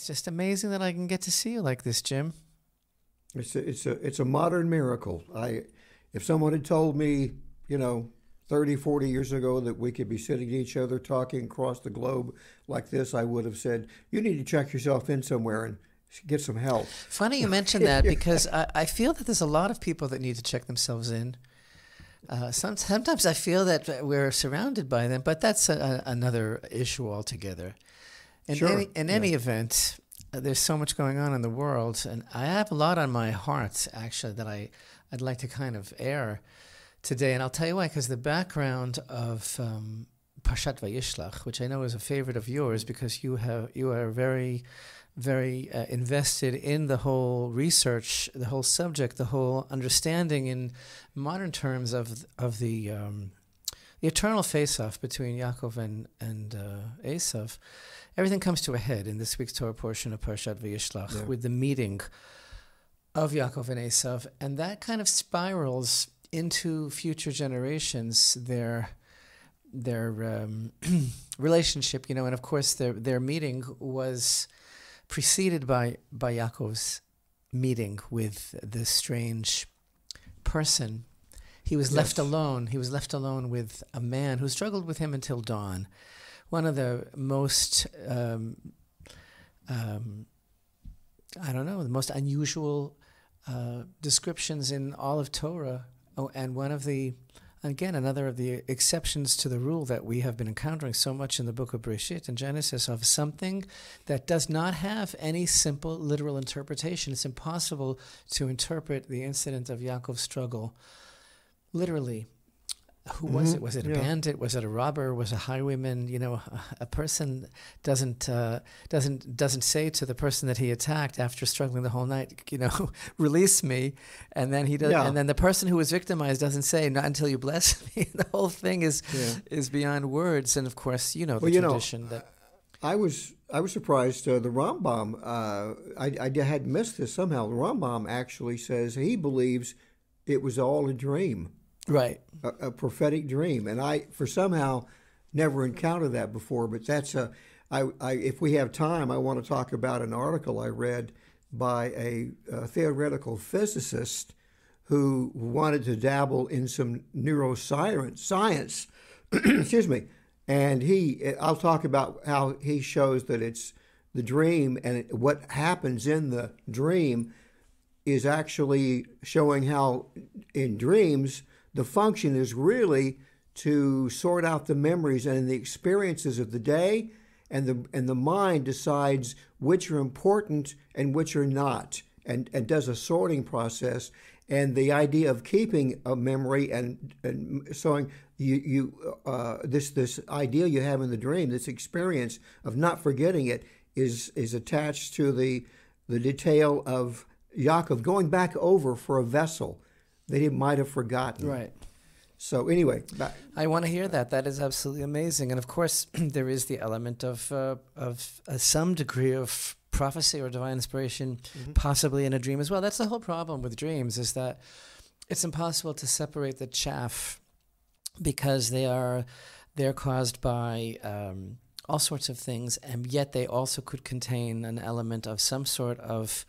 It's just amazing that I can get to see you like this, Jim. It's a, it's a it's a modern miracle. I if someone had told me, you know, 30, 40 years ago that we could be sitting to each other talking across the globe like this, I would have said, you need to check yourself in somewhere and get some help. Funny you mention that because I, I feel that there's a lot of people that need to check themselves in. Uh, some, sometimes I feel that we're surrounded by them, but that's a, a, another issue altogether. In Sure, any, in yeah. any event, uh, there's so much going on in the world, and I have a lot on my heart actually that I I'd like to kind of air today, and I'll tell you why. Because the background of um, Parshat Vayishlach, which I know is a favorite of yours, because you have you are very very uh, invested in the whole research, the whole subject, the whole understanding in modern terms of of the um, the eternal face-off between Yaakov and and uh, Esav. Everything comes to a head in this week's Torah portion of Parshat Vayishlach Yeah. with the meeting of Yaakov and Esav, and that kind of spirals into future generations. Their their um, relationship, you know, and of course their their meeting was preceded by by Yaakov's meeting with this strange person. He was left alone. He was left alone with a man who struggled with him until dawn. One of the most, um, um, I don't know, the most unusual uh, descriptions in all of Torah. Oh, and one of the, again, another of the exceptions to the rule that we have been encountering so much in the book of Breshit and Genesis of something that does not have any simple literal interpretation. It's impossible to interpret the incident of Yaakov's struggle literally. Who was Mhm, it? Was it a yeah. bandit? Was it a robber? Was it a highwayman? You know, a, a person doesn't uh, doesn't doesn't say to the person that he attacked after struggling the whole night, you know, release me, and then he does, Yeah. and then the person who was victimized doesn't say not until you bless me. the whole thing is Yeah. is beyond words, and of course, you know the Well, you know, tradition that I was I was surprised. Uh, the Rambam, uh, I, I had missed this somehow. The Rambam actually says he believes it was all a dream, right. a, a prophetic dream, and I for somehow never encountered that before. But that's a I, I if we have time, I want to talk about an article I read by a, uh theoretical physicist who wanted to dabble in some neuroscience science excuse me and he i'll talk about how he shows that it's the dream and what happens in the dream is actually showing how in dreams the function is really to sort out the memories and the experiences of the day and the and the mind decides which are important and which are not and and does a sorting process. And the idea of keeping a memory and and showing you you uh, this this idea you have in the dream this experience of not forgetting it is is attached to the the detail of Yaakov going back over for a vessel he might have forgotten Right. so anyway back, I want to hear that. That is absolutely amazing. And of course, there is the element of uh, of uh, some degree of prophecy or divine inspiration, possibly in a dream as well. That's the whole problem with dreams is that it's impossible to separate the chaff because they are they're caused by um, all sorts of things, and yet they also could contain an element of some sort of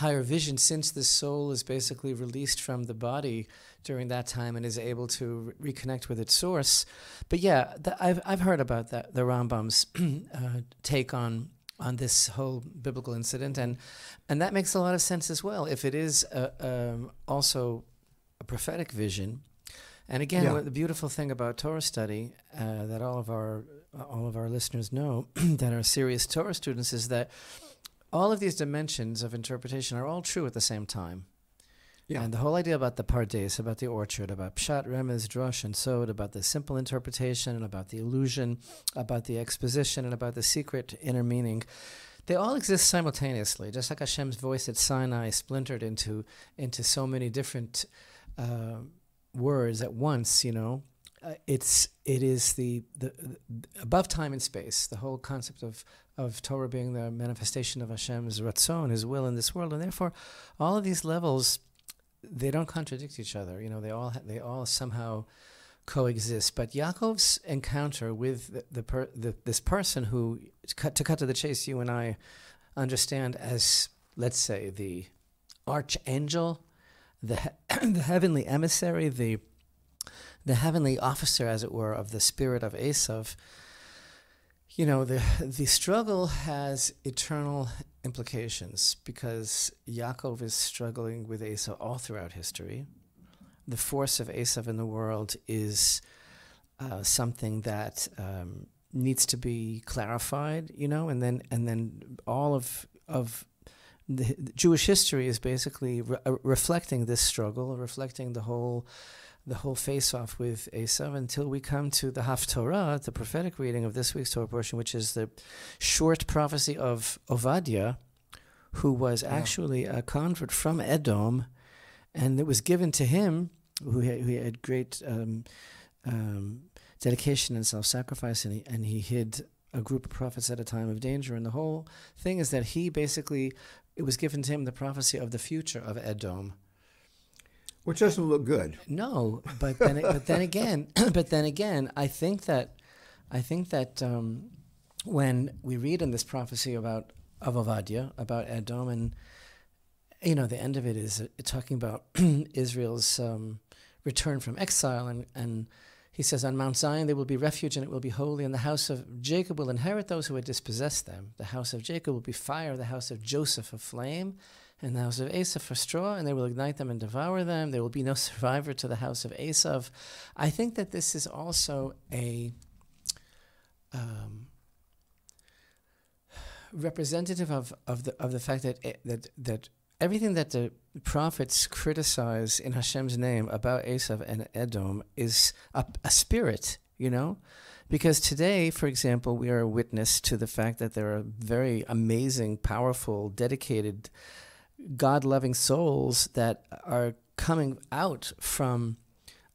higher vision since the soul is basically released from the body during that time and is able to re- reconnect with its source. But yeah, th- I've I've heard about that the Rambam's uh, take on on this whole biblical incident, and and that makes a lot of sense as well. If it is uh um, also a prophetic vision, and again, Yeah. what the beautiful thing about Torah study uh, that all of our all of our listeners know that are serious Torah students is that all of these dimensions of interpretation are all true at the same time. Yeah. And the whole idea about the pardes, about the orchard, about pshat, remez, drush, and sod, about the simple interpretation, and about the illusion, about the exposition, and about the secret inner meaning, they all exist simultaneously. Just like Hashem's voice at Sinai splintered into into so many different uh, words at once, you know. Uh, it's it is the, the the above time and space. The whole concept of of Torah being the manifestation of Hashem's ratzon, His will in this world, and therefore, all of these levels, they don't contradict each other. You know, they all they all somehow coexist. But Yaakov's encounter with the, the, per, the this person who, to cut, to cut to the chase, you and I understand as, let's say, the archangel, the, he- the heavenly emissary, the, the heavenly officer, as it were, of the spirit of Esav, you know, the, the struggle has eternal implications because Yaakov is struggling with Esau all throughout history. The force of Esav in the world is uh, something that um, needs to be clarified, you know, and then and then all of of the, the Jewish history is basically re- uh, reflecting this struggle, reflecting the whole the whole face-off with Esav until we come to the Haftorah, the prophetic reading of this week's Torah portion, which is the short prophecy of Ovadia, who was actually a convert from Edom, and it was given to him, who had, who had great um, um, dedication and self-sacrifice, and he, and he hid a group of prophets at a time of danger. And the whole thing is that he basically, it was given to him the prophecy of the future of Edom. Which doesn't look good. No, but then, but then again, but then again, I think that, I think that um, when we read in this prophecy about of Ovadia about Edom, and you know, the end of it is uh, talking about Israel's um, return from exile, and and he says, on Mount Zion there will be refuge, and it will be holy, and the house of Jacob will inherit those who had dispossessed them. The house of Jacob will be fire, the house of Joseph a flame and the house of Esav for straw, and they will ignite them and devour them. There will be no survivor to the house of Esav. I think that this is also a um, representative of, of the of the fact that that that everything that the prophets criticize in Hashem's name about Esav and Edom is a, a spirit, you know. Because today, for example, we are a witness to the fact that there are very amazing, powerful, dedicated God loving souls that are coming out from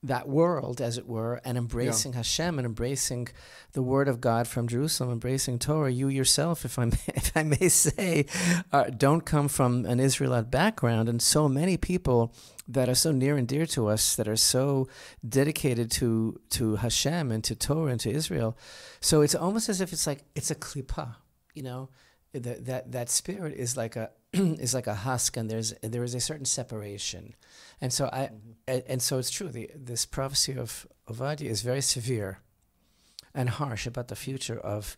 that world, as it were, and embracing yeah. Hashem and embracing the Word of God from Jerusalem, embracing Torah. You yourself, if I may, if I may say, uh, don't come from an Israelite background, and so many people that are so near and dear to us, that are so dedicated to to Hashem and to Torah and to Israel. So it's almost as if it's like it's a klipa, you know, that that that spirit is like a is like a husk, and there's there is a certain separation, and so I mm-hmm. and, and, so it's true. The, this prophecy of Ovadia is very severe and harsh about the future of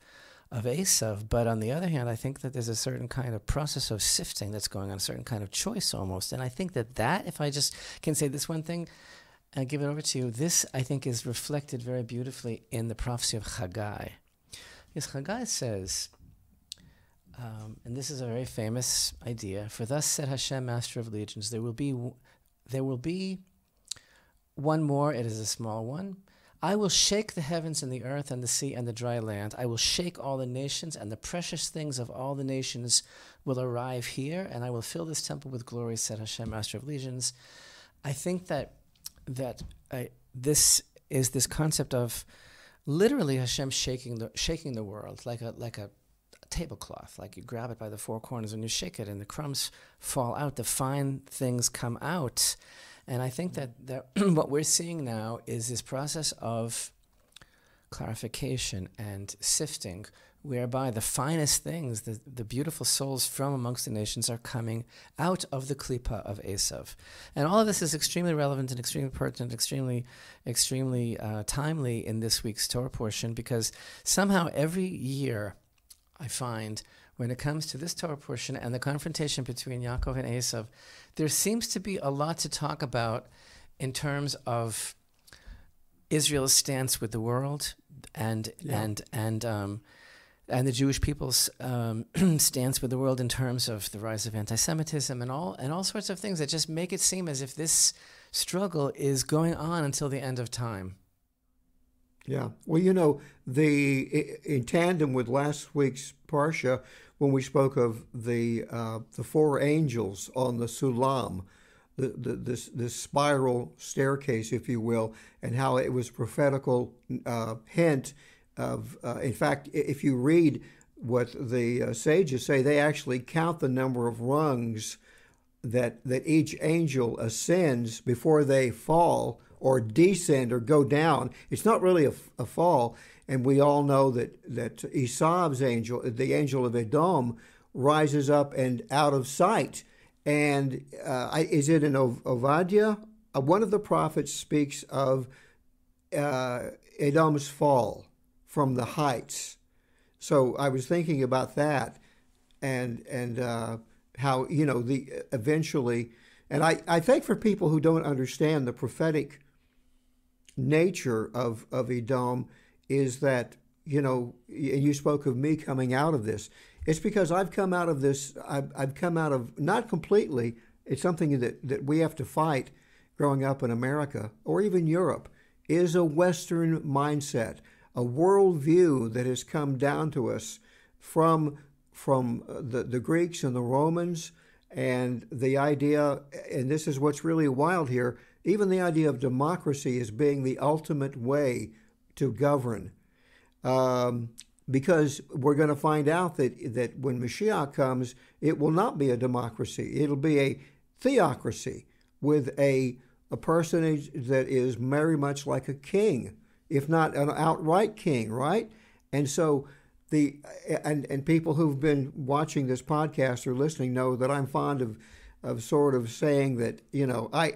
of Esav. But on the other hand, I think that there's a certain kind of process of sifting that's going on, a certain kind of choice almost, and I think that that, if I just can say this one thing. And give it over to you. This, I think, is reflected very beautifully in the prophecy of Haggai. Because Haggai says, um, and this is a very famous idea. For thus said Hashem, Master of Legions, there will be, there will be one more. It is a small one. I will shake the heavens and the earth and the sea and the dry land. I will shake all the nations, and the precious things of all the nations will arrive here, and I will fill this temple with glory, said Hashem, Master of Legions. I think that that this is this concept of literally Hashem shaking the shaking the world like a like a tablecloth. Like you grab it by the four corners and you shake it, and the crumbs fall out. The fine things come out. And I think that, what we're seeing now is this process of clarification and sifting, whereby the finest things, the, the beautiful souls from amongst the nations, are coming out of the klipa of Esav. And all of this is extremely relevant and extremely pertinent, extremely, extremely uh, timely in this week's Torah portion, because somehow every year I find when it comes to this Torah portion and the confrontation between Yaakov and Esav, there seems to be a lot to talk about in terms of Israel's stance with the world and yeah. and and um, and the Jewish people's um, stance with the world in terms of the rise of anti-Semitism and all and all sorts of things that just make it seem as if this struggle is going on until the end of time. Yeah. Well, you know, the in tandem with last week's parsha, when we spoke of the uh, the four angels on the sulam, the, the this this spiral staircase, if you will, and how it was prophetical uh, hint of. Uh, in fact, if you read what the uh, sages say, they actually count the number of rungs that that each angel ascends before they fall or descend or go down. It's not really a, a fall. And we all know that, that Esav's angel, the angel of Edom, rises up and out of sight. And uh, is it in Ov- Ovadia? Uh, one of the prophets speaks of uh, Edom's fall from the heights. So I was thinking about that, and and uh, how you know the eventually, and I, I think for people who don't understand the prophetic nature of of Edom is that you know you spoke of me coming out of this. It's because I've come out of this. I've, I've come out of not completely. It's something that that we have to fight. Growing up in America or even Europe is a Western mindset, a worldview that has come down to us from from uh, the, the Greeks and the Romans, and the idea, and this is what's really wild here, even the idea of democracy as being the ultimate way to govern. Um, because we're going to find out that, that when Mashiach comes, it will not be a democracy. It'll be a theocracy with a, a personage that is very much like a king, if not an outright king, right? And so the and and people who've been watching this podcast or listening know that I'm fond of of sort of saying that you know I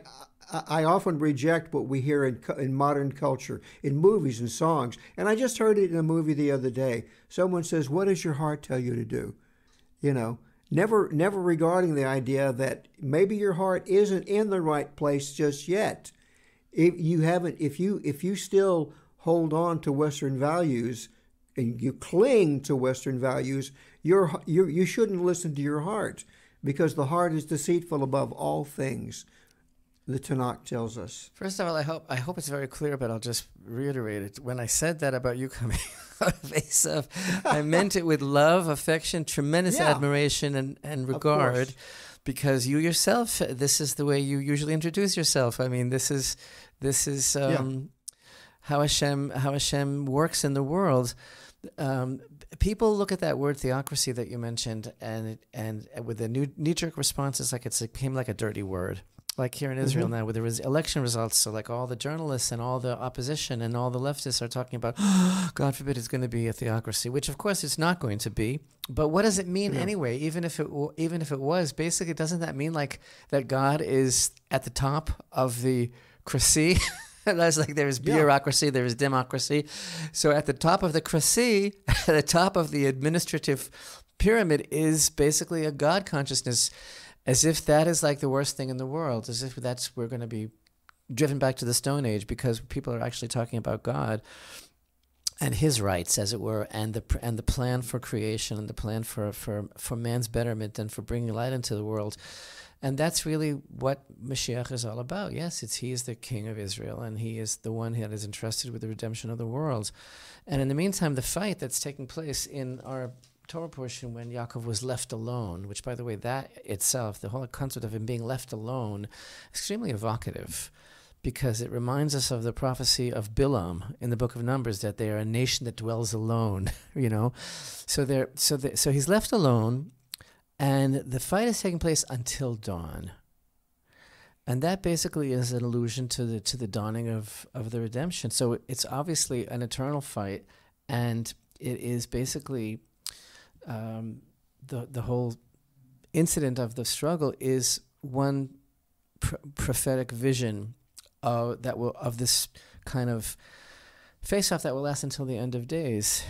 I often reject what we hear in, in modern culture, in movies and songs. And I just heard it in a movie the other day. Someone says, "What does your heart tell you to do?" You know, never never regarding the idea that maybe your heart isn't in the right place just yet. If you haven't, if you if you still hold on to Western values and you cling to Western values, you're, you you shouldn't listen to your heart because the heart is deceitful above all things. The Tanakh tells us. First of all, I hope I hope it's very clear, but I'll just reiterate it. When I said that about you coming out of Esav, I meant it with love, affection, tremendous Yeah. admiration, and, and regard, because you yourself, this is the way you usually introduce yourself. I mean, this is this is um, how Hashem how Hashem works in the world. Um, people look at that word theocracy that you mentioned, and and with the knee jerk response, it's like it's, it became like a dirty word. Like here in mm-hmm. Israel now, with the res- election results, so like all the journalists and all the opposition and all the leftists are talking about, God forbid, it's going to be a theocracy, which of course it's not going to be. But what does it mean anyway? Even if it w- even if it was, basically, doesn't that mean like that God is at the top of the cracy? That's like there is bureaucracy, there is democracy. So at the top of the cracy, at the top of the administrative pyramid is basically a God consciousness, as if that is like the worst thing in the world, as if that's we're going to be driven back to the Stone Age because people are actually talking about God and His rights, as it were, and the and the plan for creation and the plan for for for man's betterment and for bringing light into the world. And that's really what Mashiach is all about. Yes, it's he is the king of Israel, and he is the one that is entrusted with the redemption of the world. And in the meantime, the fight that's taking place in our Torah portion when Yaakov was left alone, which, by the way, that itself, the whole concept of him being left alone, extremely evocative because it reminds us of the prophecy of Bilam in the book of Numbers that they are a nation that dwells alone, you know. So they're so they, so he's left alone and the fight is taking place until dawn. And that basically is an allusion to the to the dawning of, of the redemption. So it's obviously an eternal fight, and it is basically um, the the whole incident of the struggle is one pr- prophetic vision uh, that will of this kind of face off that will last until the end of days.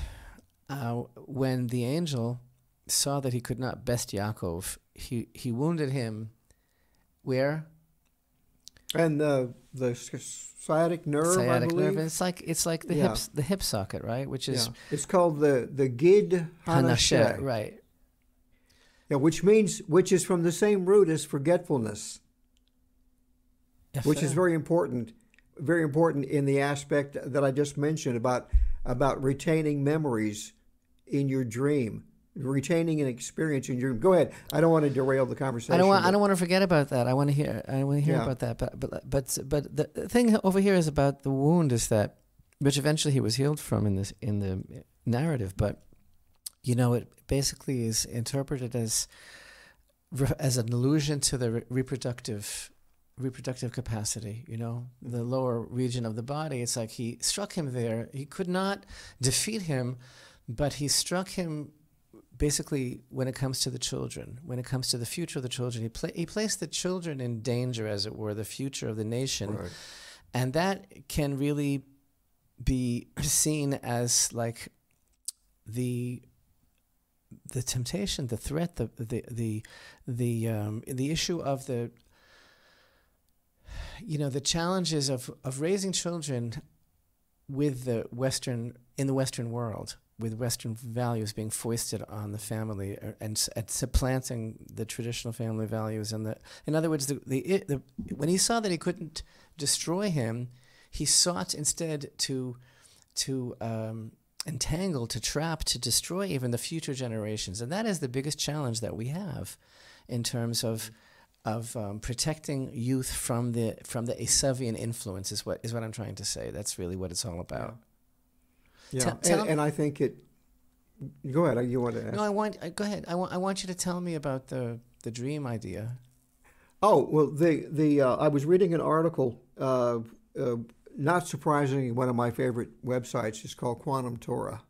Uh, when the angel saw that he could not best Yaakov, he, he wounded him where? And the the sciatic nerve, Sciatic nerve. It's like it's like the Yeah. hips the hip socket, right? Which is yeah. It's called the the Gid Hanasheh. right? Yeah, which means which is from the same root as forgetfulness, which is very important, very important in the aspect that I just mentioned about about retaining memories in your dream, retaining an experience in your. Go ahead. I don't want to derail the conversation. I don't want. I don't want to forget about that. I want to hear. I want to hear Yeah. about that. But but but but the the thing over here is about the wound is that, which eventually he was healed from in this in the narrative. But you know, it basically is interpreted as as an allusion to the re- reproductive reproductive capacity. You know, the lower region of the body. It's like he struck him there. He could not defeat him, but he struck him basically when it comes to the children, when it comes to the future of the children, he, pla- he placed the children in danger, as it were, the future of the nation. Right. And that can really be seen as like the the temptation, the threat, the the the the um, the issue of the you know the challenges of of raising children with the Western in the Western world with Western values being foisted on the family uh, and, and supplanting the traditional family values. And the, in other words, the, the, the, when he saw that he couldn't destroy him, he sought instead to to um, entangle, to trap, to destroy even the future generations. And that is the biggest challenge that we have in terms of of um, protecting youth from the from the Esavian influence is what is what I'm trying to say. That's really what it's all about. Yeah, Tell- and, tell- and I think it. Go ahead. You want to? Ask? No, I want. Uh, go ahead. I want. I want you to tell me about the the dream idea. Oh well, the the uh, I was reading an article. Uh, uh, not surprisingly, one of my favorite websites is called Quantum Torah.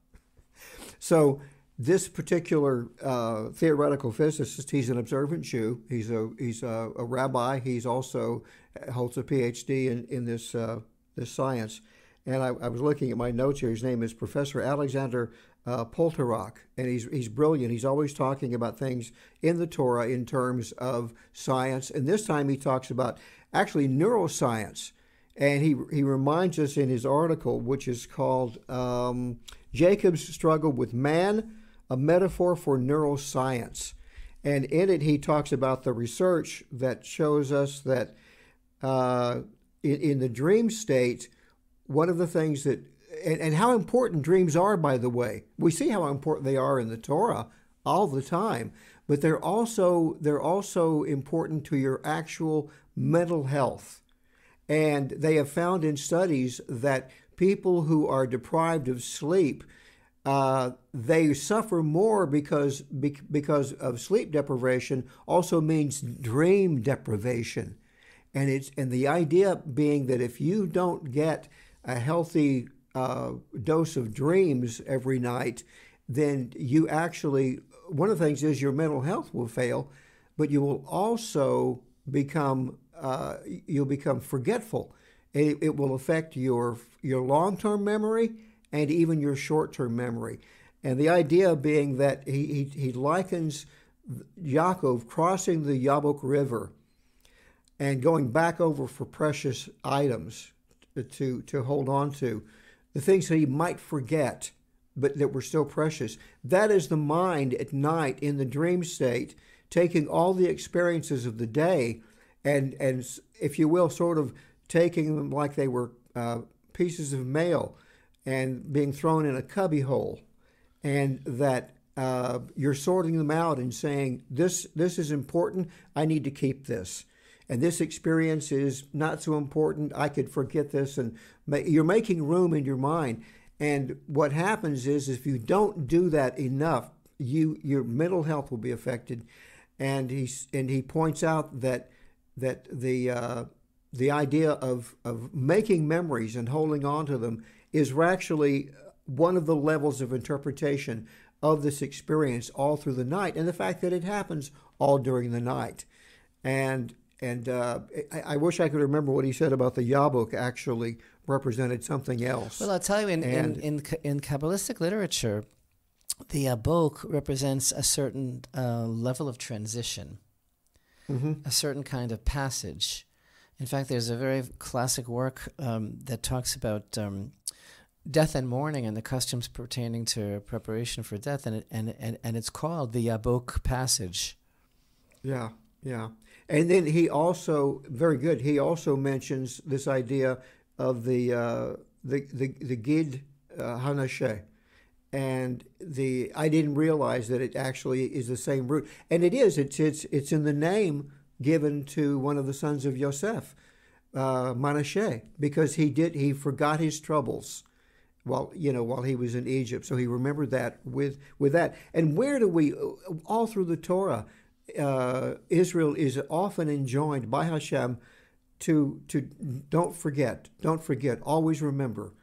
So this particular uh, theoretical physicist, he's an observant Jew. He's a he's a, a rabbi. He's also holds a PhD in in this uh, this science. And I, I was looking at my notes here. His name is Professor Alexander uh, Poltorak, and he's he's brilliant. He's always talking about things in the Torah in terms of science. And this time he talks about actually neuroscience. And he he reminds us in his article, which is called um, "Jacob's Struggle with Man: A Metaphor for Neuroscience." And in it, he talks about the research that shows us that uh, in, in the dream state, one of the things that and, and how important dreams are, by the way, we see how important they are in the Torah all the time, but they're also they're also important to your actual mental health. And they have found in studies that people who are deprived of sleep, uh, they suffer more because bec- because of sleep deprivation. Also means dream deprivation, and it's and the idea being that if you don't get a healthy uh, dose of dreams every night, then you actually one of the things is your mental health will fail, but you will also become uh, you'll become forgetful. It, it will affect your your long term memory and even your short term memory. And the idea being that he, he, he likens Yaakov crossing the Yabok River and going back over for precious items to, to hold on to, the things that he might forget, but that were still precious. That is the mind at night in the dream state, taking all the experiences of the day and, and if you will, sort of taking them like they were uh, pieces of mail and being thrown in a cubbyhole, and that uh, you're sorting them out and saying, this, this is important, I need to keep this and this experience is not so important. I could forget this, and you're making room in your mind. And what happens is, if you don't do that enough, you your mental health will be affected. And he and he points out that that the uh, the idea of of making memories and holding on to them is actually one of the levels of interpretation of this experience all through the night, and the fact that it happens all during the night. And and uh, I, I, wish I could remember what he said about the Yabuk actually represented something else. Well, I'll tell you, in, in, in, in Kabbalistic literature, the Abok represents a certain uh, level of transition, a certain kind of passage. In fact, there's a very classic work um, that talks about um, death and mourning and the customs pertaining to preparation for death, and, it, and, and, and it's called the Yabok passage. Yeah, yeah. And then he also very good. He also mentions this idea of the uh, the the the gid uh, and the I didn't realize that it actually is the same root, and it is. It's it's it's in the name given to one of the sons of Yosef, uh, Manasseh, because he did he forgot his troubles while you know while he was in Egypt. So he remembered that with with that. And where do we all through the Torah, uh, Israel is often enjoined by Hashem to to don't forget, don't forget, always remember.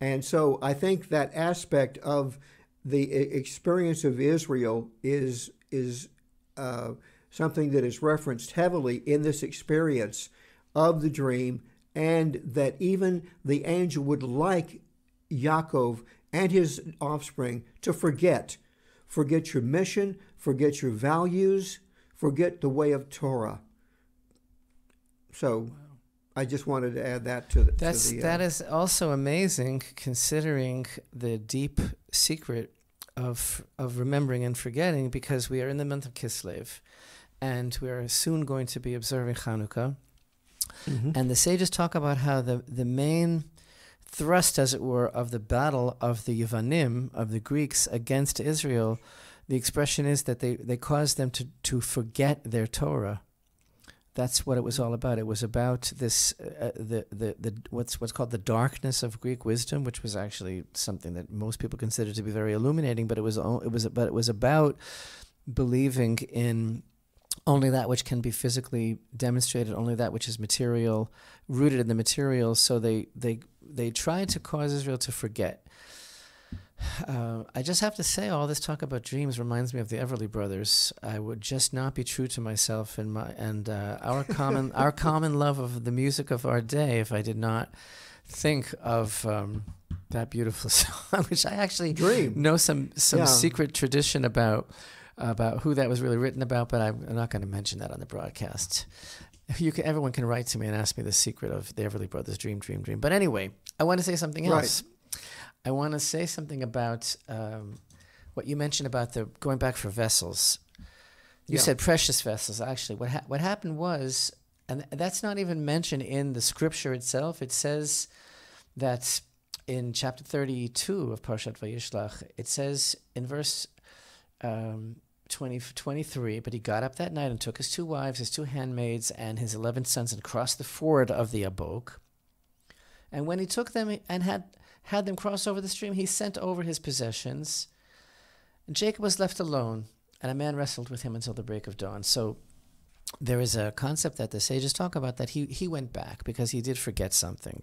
And so I think that aspect of the experience of Israel is is uh, something that is referenced heavily in this experience of the dream, and that even the angel would like Yaakov and his offspring to forget, forget your mission, forget your values, forget the way of Torah. So. I just wanted to add that to, the, That's to the, uh, that is also amazing, considering the deep secret of of remembering and forgetting, because we are in the month of Kislev, and we are soon going to be observing Hanukkah. Mm-hmm. And the sages talk about how the the main thrust, as it were, of the battle of the Yevanim of the Greeks against Israel, the expression is that they they caused them to to forget their Torah that's what it was all about. It was about this uh, uh, the, the the what's what's called the darkness of Greek wisdom, which was actually something that most people consider to be very illuminating. But it was it was but it was about believing in only that which can be physically demonstrated, only that which is material, rooted in the material. So they they they tried to cause Israel to forget uh, I just have to say, all this talk about dreams reminds me of the Everly Brothers. I would just not be true to myself and my and uh, our common our common love of the music of our day if I did not think of um, that beautiful song, which I actually Dream. know some some Yeah. secret tradition about about who that was really written about, but I'm, not going to mention that on the broadcast. You can, everyone can write to me and ask me the secret of the Everly Brothers' Dream, Dream, Dream. But anyway, I want to say something Right. else. I want to say something about um, what you mentioned about the going back for vessels. You Yeah. said precious vessels. Actually, what ha- what happened was, and that's not even mentioned in the scripture itself. It says that in chapter thirty-two of Parshat Vayishlach, it says in verse um, 20, 23, but he got up that night and took his two wives, his two handmaids, and his eleven sons, and crossed the ford of the Abok. And when he took them and had had them cross over the stream, he sent over his possessions. And Jacob was left alone, and a man wrestled with him until the break of dawn. So there is a concept that the sages talk about that he, he went back because he did forget something.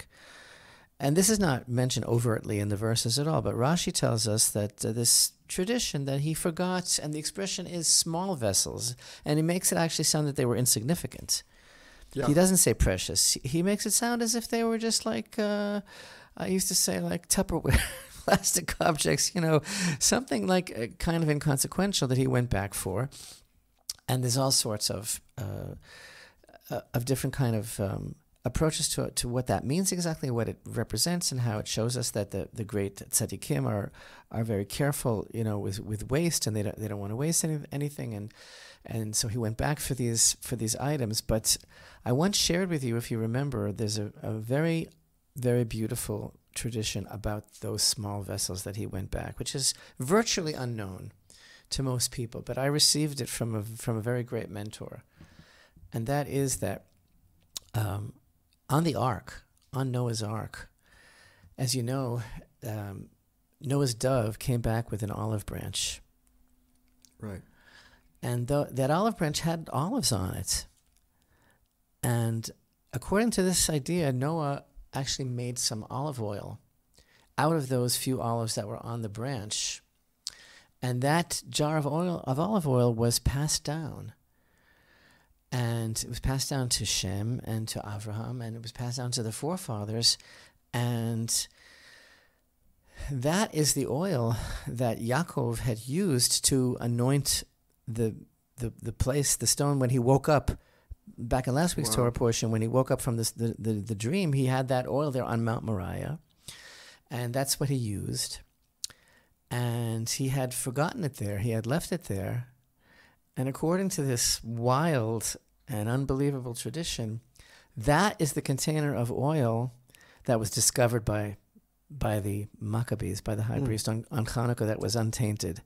And this is not mentioned overtly in the verses at all, but Rashi tells us that uh, this tradition that he forgot, and the expression is small vessels, and he makes it actually sound that they were insignificant. Yeah. He doesn't say precious. He makes it sound as if they were just like uh, I used to say, like Tupperware plastic objects. You know, something like uh, kind of inconsequential that he went back for. And there's all sorts of uh, uh, of different kind of um, approaches to to what that means exactly, what it represents, and how it shows us that the, the great tzaddikim are are very careful, you know, with, with waste, and they don't they don't want to waste any, anything, and and so he went back for these for these items. But I once shared with you, if you remember, there's a, a very very beautiful tradition about those small vessels that he went back, which is virtually unknown to most people. But I received it from a from a very great mentor, and that is that um, on the ark, on Noah's ark, as you know, um, Noah's dove came back with an olive branch, Right. and tho- that olive branch had olives on it. And according to this idea, Noah actually made some olive oil out of those few olives that were on the branch. And that jar of oil of olive oil was passed down. And it was passed down to Shem and to Abraham, and it was passed down to the forefathers. And that is the oil that Yaakov had used to anoint the, the, the place, the stone, when he woke up back in last week's Wow. Torah portion, when he woke up from this, the, the, the dream, he had that oil there on Mount Moriah. And that's what he used. And he had forgotten it there, he had left it there. And according to this wild and unbelievable tradition, that is the container of oil that was discovered by by the Maccabees, by the high Mm. priest on, on Hanukkah that was untainted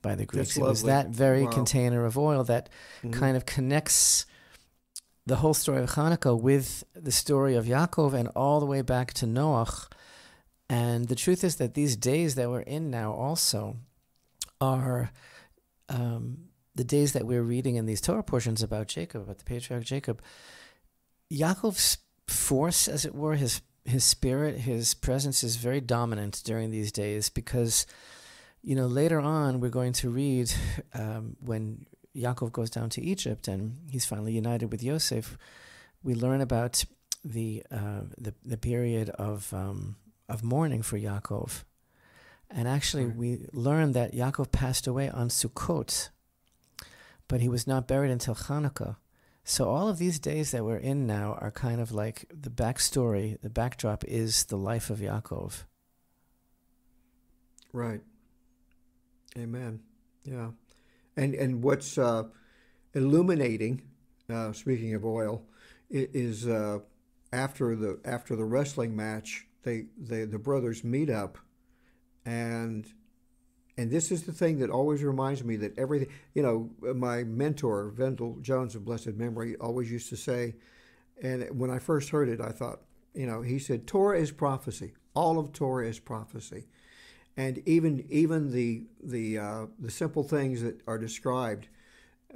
by the Greeks. That's it was that very Wow. container of oil that Mhm. kind of connects the whole story of Hanukkah with the story of Yaakov and all the way back to Noach. And the truth is that these days that we're in now also are um, the days that we're reading in these Torah portions about Jacob, about the patriarch Jacob. Yaakov's force, as it were, his his spirit, his presence is very dominant during these days because you know, later on, we're going to read um, when Yaakov goes down to Egypt and he's finally united with Yosef. We learn about the uh, the, the period of um, of mourning for Yaakov, and actually Right. we learn that Yaakov passed away on Sukkot, but he was not buried until Hanukkah. So all of these days that we're in now are kind of like the backstory. The backdrop is the life of Yaakov. Right. Amen. Yeah. And and what's uh, illuminating, uh, speaking of oil, is uh, after the after the wrestling match, they, they the brothers meet up, and and this is the thing that always reminds me that everything you know my mentor Vendyl Jones of blessed memory always used to say, and when I first heard it, I thought you know he said Torah is prophecy. All of Torah is prophecy and even even the the uh, the simple things that are described.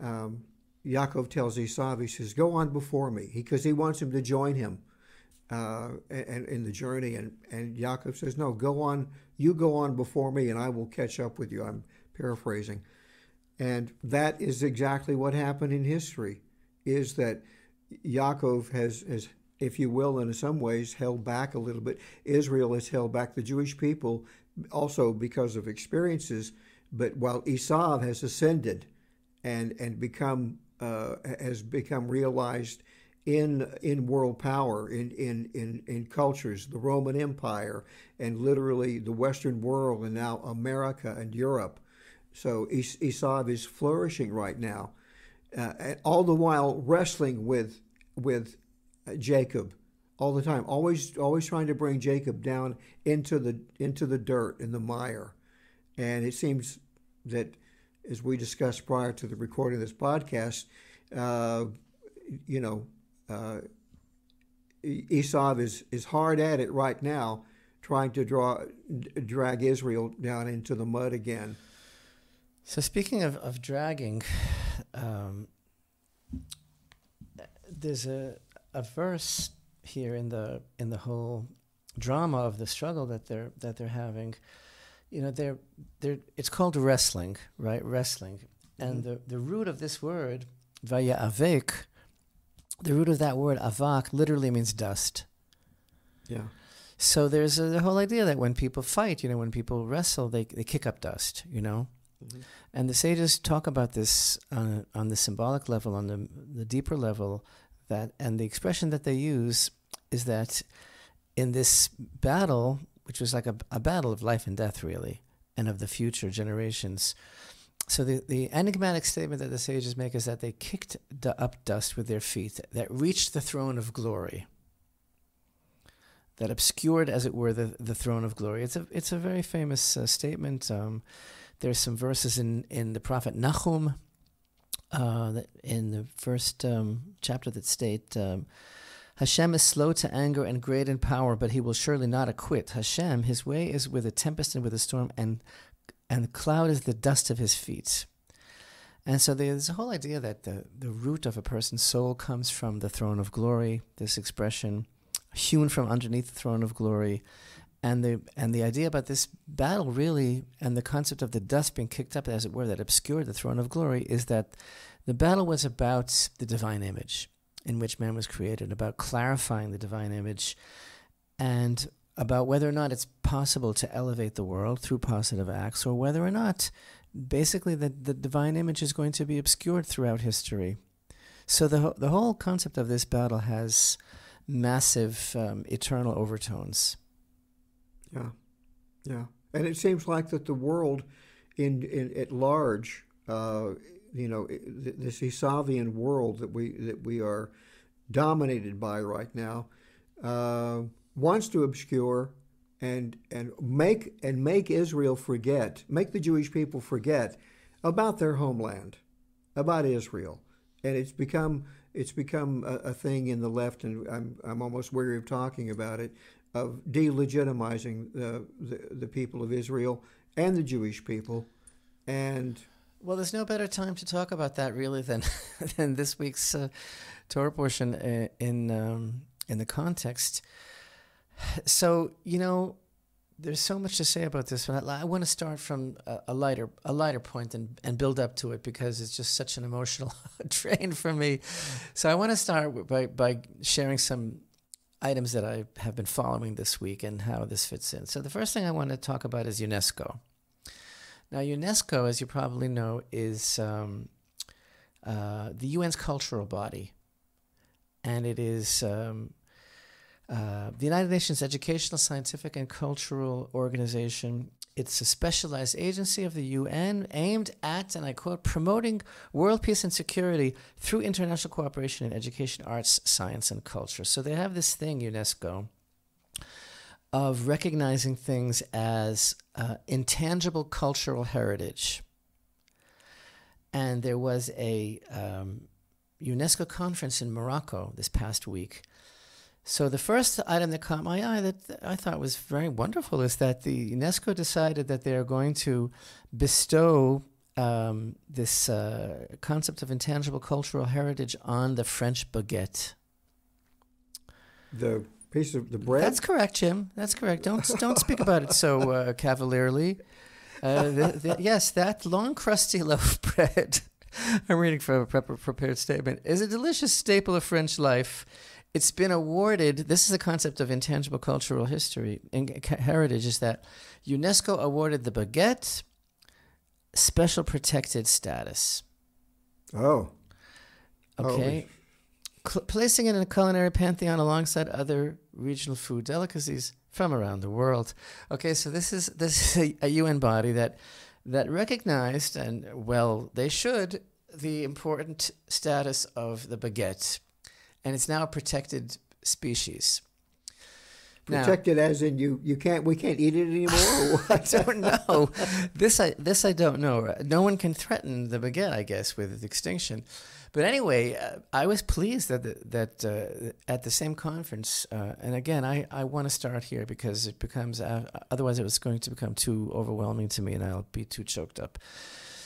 Um, Yaakov tells Esau, he says, "Go on before me," because he, wants him to join him uh, and in the journey. And and Yaakov says, "No, go on. You go on before me, and I will catch up with you." I'm paraphrasing, and that is exactly what happened in history. Is that Yaakov has has if you will, in some ways, held back a little bit. Israel has held back the Jewish people also because of experiences, but while Esau has ascended and and become uh, has become realized in in world power in, in in in cultures, the Roman Empire and literally the Western world, and now America and Europe. So Es- Esau is flourishing right now, uh, all the while wrestling with with Jacob all the time, always always trying to bring Jacob down into the into the dirt in the mire. And it seems that, as we discussed prior to the recording of this podcast, uh, you know, uh, Esau is is hard at it right now, trying to draw drag Israel down into the mud again. So speaking of, of dragging, um, there's a a verse here in the in the whole drama of the struggle that they're that they're having. You know, they're they're it's called wrestling, right? Wrestling, and the the root of this word, vaya avek, the root of that word avak literally means dust. Yeah. So there's a, the whole idea that when people fight, you know, when people wrestle, they they kick up dust, you know. Mhm. And the sages talk about this on, on the symbolic level, on the, the deeper level, that and the expression that they use is that in this battle, which was like a, a battle of life and death, really, and of the future generations. So the, the enigmatic statement that the sages make is that they kicked up dust with their feet that reached the throne of glory. That obscured, as it were, the, the throne of glory. It's a it's a very famous uh, statement. Um, there's some verses in, in the prophet Nahum, uh, in the first um, chapter that state, um, Hashem is slow to anger and great in power, but he will surely not acquit. Hashem, his way is with a tempest and with a storm, and and the cloud is the dust of his feet. And so there's a whole idea that the, the root of a person's soul comes from the throne of glory, this expression, hewn from underneath the throne of glory. And the and the idea about this battle really and the concept of the dust being kicked up, as it were, that obscured the throne of glory, is that the battle was about the divine image in which man was created, about clarifying the divine image, and about whether or not it's possible to elevate the world through positive acts, or whether or not basically the, the divine image is going to be obscured throughout history. So the the whole concept of this battle has massive um, eternal overtones. Yeah, yeah, and it seems like that the world, in, in at large, uh, you know, this Esavian world that we that we are dominated by right now, uh, wants to obscure and and make and make Israel forget, make the Jewish people forget about their homeland, about Israel, and it's become it's become a, a thing in the left, and I'm I'm almost weary of talking about it, of delegitimizing the, the the people of Israel and the Jewish people, and Well, there's no better time to talk about that really than than this week's uh, Torah portion uh, in um, in the context. So you know, there's so much to say about this, but I, I want to start from a, a, lighter a lighter point and, and build up to it because it's just such an emotional drain for me. So I want to start by by sharing some items that I have been following this week and how this fits in. So the first thing I want to talk about is UNESCO. Now UNESCO, as you probably know, is um, uh, the UN's cultural body, and it is. Um, uh, the United Nations Educational, Scientific, and Cultural Organization. It's a specialized agency of the UN aimed at, and I quote, promoting world peace and security through international cooperation in education, arts, science, and culture. So they have this thing, UNESCO, of recognizing things as uh, intangible cultural heritage. And there was a um, UNESCO conference in Morocco this past week so the first item that caught my eye that I thought was very wonderful is that the UNESCO decided that they are going to bestow um, this uh, concept of intangible cultural heritage on the French baguette. The piece of the bread. That's correct, Jim. That's correct. Don't don't speak about it so uh, cavalierly. Uh, the, the, yes, that long crusty loaf of bread. I'm reading from a prepared statement. Is a delicious staple of French life it's been awarded. This is the concept of intangible cultural history and heritage. Is that UNESCO awarded the baguette special protected status. Oh. Okay. Cl- placing it in a culinary pantheon alongside other regional food delicacies from around the world. Okay, so this is this is a, a UN body that that recognized and well they should the important status of the baguette and it's now a protected species. Protected now, as in you, you can't we can't eat it anymore. I don't know. this I this I don't know. No one can threaten the baguette, I guess, with extinction. But anyway, uh, I was pleased that the, that uh, at the same conference, uh, and again, I, I want to start here because it becomes uh, otherwise it was going to become too overwhelming to me, and I'll be too choked up.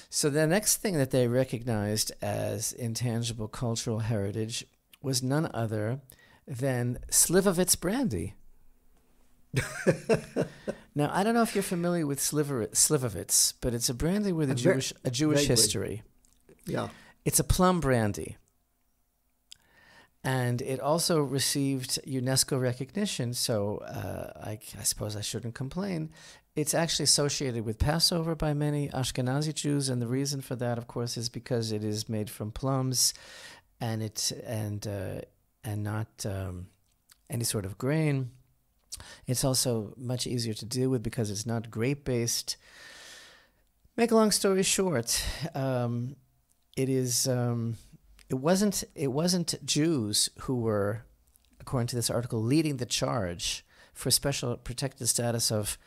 So the next thing that they recognized as intangible cultural heritage was none other than Slivovitz brandy. now, I don't know if you're familiar with Sliver, Slivovitz, but it's a brandy with a I'm Jewish a Jewish vaguely. history. Yeah. It's a plum brandy. And it also received UNESCO recognition, so uh, I, I, suppose I shouldn't complain. It's actually associated with Passover by many Ashkenazi Jews, and the reason for that, of course, is because it is made from plums and it's and uh, and not um, any sort of grain. It's also much easier to deal with because it's not grape based. Make a long story short, um, it is. Um, it wasn't. It wasn't Jews who were, according to this article, leading the charge for special protected status of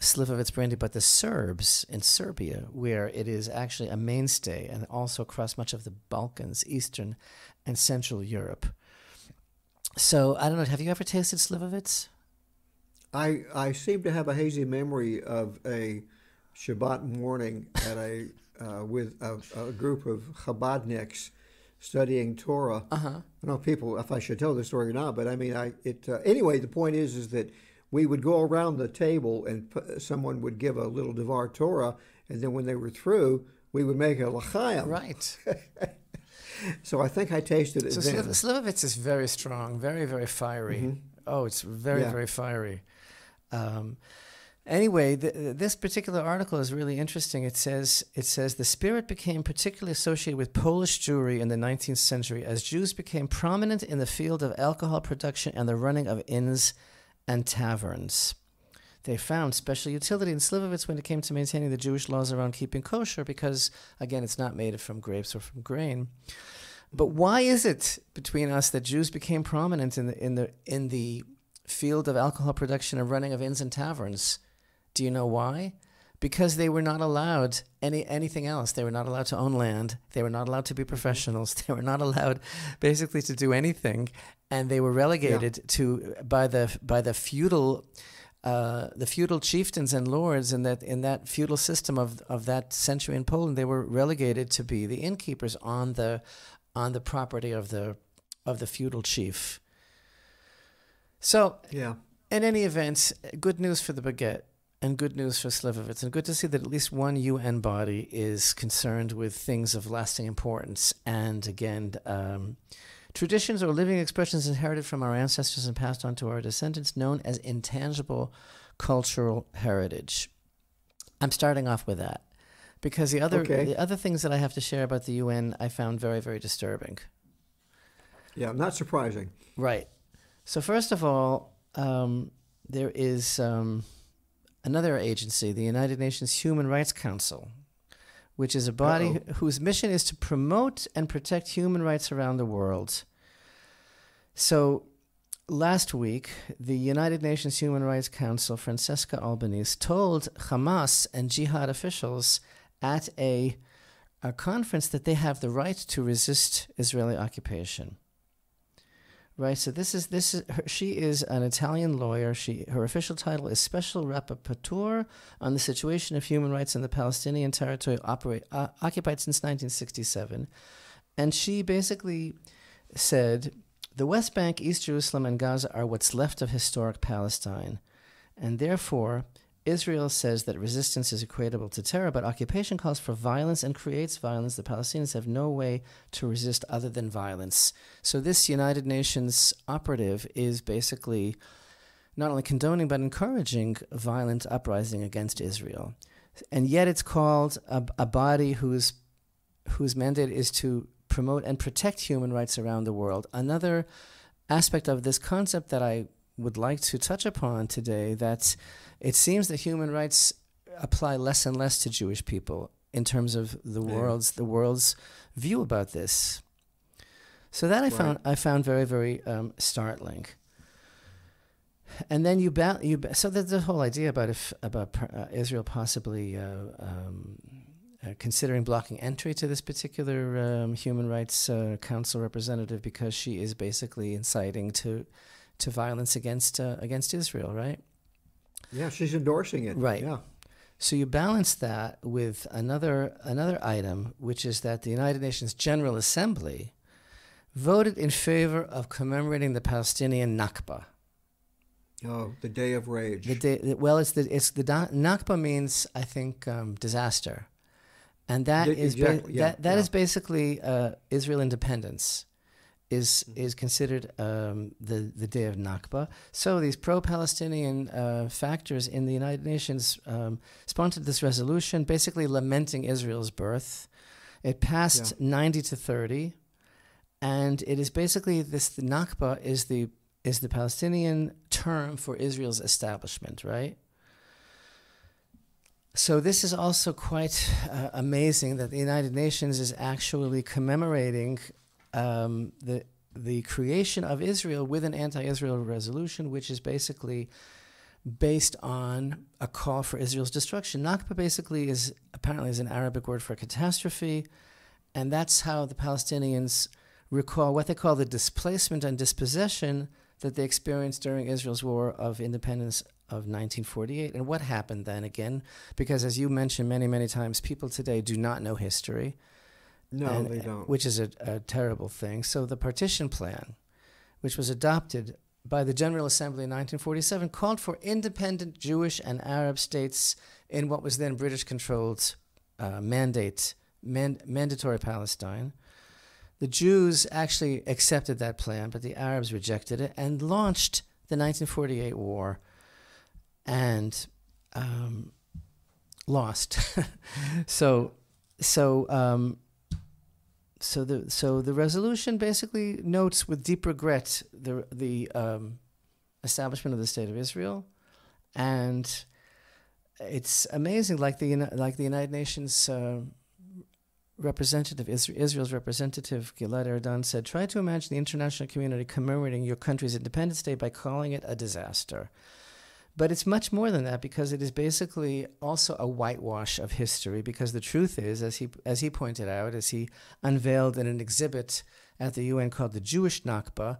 Slivovitz brandy, but the Serbs in Serbia, where it is actually a mainstay, and also across much of the Balkans, Eastern and Central Europe. So I don't know. Have you ever tasted Slivovitz? I I seem to have a hazy memory of a Shabbat morning at a uh, with a, a, group of Chabadniks studying Torah. Uh-huh. I don't know if people if I should tell the story or not, but I mean, I it uh, anyway. The point is, is that we would go around the table and someone would give a little Devar Torah, and then when they were through, we would make a l'chaim. Right. so I think I tasted it. So then. Slivovitz is very strong, very very fiery. Mm-hmm. Oh, it's very yeah. very fiery. Um, anyway, the, this particular article is really interesting. It says it says the spirit became particularly associated with Polish Jewry in the 19th century as Jews became prominent in the field of alcohol production and the running of inns and taverns. They found special utility in Slivovitz when it came to maintaining the Jewish laws around keeping kosher because, again, it's not made from grapes or from grain. But why is it between us that Jews became prominent in the, in the, in the field of alcohol production and running of inns and taverns? Do you know why? Because they were not allowed any anything else. They were not allowed to own land. They were not allowed to be professionals. They were not allowed basically to do anything and they were relegated yeah. to by the by the feudal uh, the feudal chieftains and lords in that in that feudal system of of that century in Poland, they were relegated to be the innkeepers on the on the property of the of the feudal chief. So yeah, in any event, good news for the baguette and good news for Slivovitz, and good to see that at least one UN body is concerned with things of lasting importance. And again, um, traditions or living expressions inherited from our ancestors and passed on to our descendants, known as intangible cultural heritage. I'm starting off with that because the other Okay. the other things that I have to share about the UN I found very very disturbing. Yeah, not surprising. Right. So first of all, um, there is um, another agency, the United Nations Human Rights Council, which is a body Uh-oh. whose mission is to promote and protect human rights around the world. So last week, the United Nations Human Rights Council, Francesca Albanese, told Hamas and jihad officials at a, a conference that they have the right to resist Israeli occupation. Right. So this is this is her, she is an Italian lawyer. She her official title is Special Rapporteur on the situation of human rights in the Palestinian territory operate, uh, occupied since 1967, and she basically said the West Bank, East Jerusalem, and Gaza are what's left of historic Palestine, and therefore Israel says that resistance is equatable to terror, but occupation calls for violence and creates violence. The Palestinians have no way to resist other than violence. So, this United Nations operative is basically not only condoning but encouraging violent uprising against Israel. And yet, it's called a, a body whose, whose mandate is to promote and protect human rights around the world. Another aspect of this concept that I would like to touch upon today that it seems that human rights apply less and less to Jewish people in terms of the Yeah. world's the world's view about this. So that I found I found very very um, startling. And then you ba- you ba- so there's the whole idea about if about uh, Israel possibly uh, um, uh, considering blocking entry to this particular um, human rights uh, council representative because she is basically inciting to to violence against uh, against Israel, right? Yeah, she's endorsing it. Right. Yeah. So you balance that with another another item, which is that the United Nations General Assembly voted in favor of commemorating the Palestinian Nakba. Oh, the day of rage. The day, well, it's the it's the Nakba means I think um, disaster, and that Di- is ba- yeah, that that yeah. is basically uh, Israel independence. Is Mm-hmm. is considered um, the the day of Nakba. So these pro-Palestinian uh, factors in the United Nations um, sponsored this resolution, basically lamenting Israel's birth. It passed ninety to thirty, and it is basically this the Nakba is the is the Palestinian term for Israel's establishment, right? So this is also quite uh, amazing that the United Nations is actually commemorating um, the the creation of Israel with an anti-Israel resolution, which is basically based on a call for Israel's destruction. Nakba basically is apparently is an Arabic word for catastrophe, and that's how the Palestinians recall what they call the displacement and dispossession that they experienced during Israel's War of Independence of 1948. And what happened then again? Because as you mentioned many, many times, people today do not know history. No, and- they don't. Which is a, a terrible thing. So the partition plan, which was adopted by the General Assembly in 1947, called for independent Jewish and Arab states in what was then British controlled uh, mandate, man, mandatory Palestine. The Jews actually accepted that plan, but the Arabs rejected it and launched the 1948 war and um, lost. so, so, um, so the so the resolution basically notes with deep regret the the um, establishment of the state of Israel, and it's amazing. Like the like the United Nations. Uh, representative, Israel's representative, Gilad Erdan, said, Try to imagine the international community commemorating your country's Independence Day by calling it a disaster. But it's much more than that because it is basically also a whitewash of history. Because the truth is, as he, as he pointed out, as he unveiled in an exhibit at the UN called the Jewish Nakba,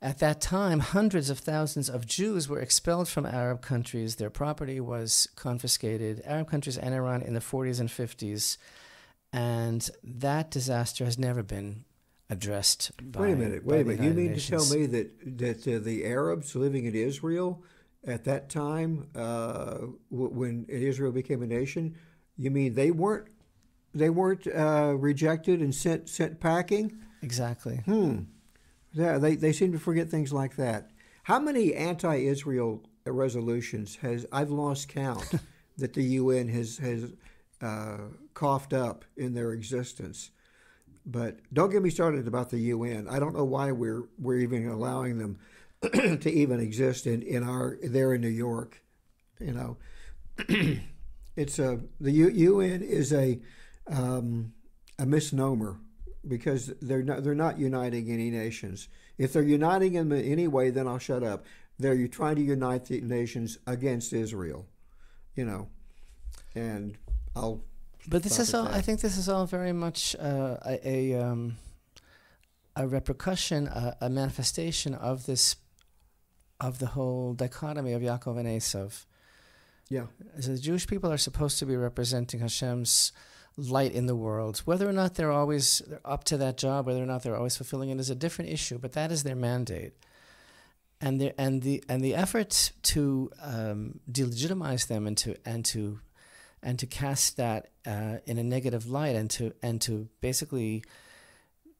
at that time, hundreds of thousands of Jews were expelled from Arab countries. Their property was confiscated. Arab countries and Iran in the 40s and 50s. And that disaster has never been addressed. By, wait a minute. Wait a minute. You mean Nations. to tell me that that uh, the Arabs living in Israel at that time, uh, w- when Israel became a nation, you mean they weren't they weren't uh, rejected and sent sent packing? exactly? Hmm. Yeah, they they seem to forget things like that. How many anti-Israel resolutions has I've lost count that the UN has has uh, coughed up in their existence. But don't get me started about the UN. I don't know why we're we're even allowing them to even exist in, in our there in New York. You know, it's a the U, UN is a um, a misnomer because they're not they're not uniting any nations. If they're uniting in any way, then I'll shut up. They're trying to unite the nations against Israel. You know, and I'll But this is all. I think this is all very much uh, a a, um, a repercussion, a, a manifestation of this, of the whole dichotomy of Yaakov and Esav. yeah. So the Jewish people are supposed to be representing Hashem's light in the world. Whether or not they're always they're up to that job, whether or not they're always fulfilling it, is a different issue. But that is their mandate, and the and the and the effort to um, delegitimize them and to and to and to cast that uh, in a negative light and to and to basically,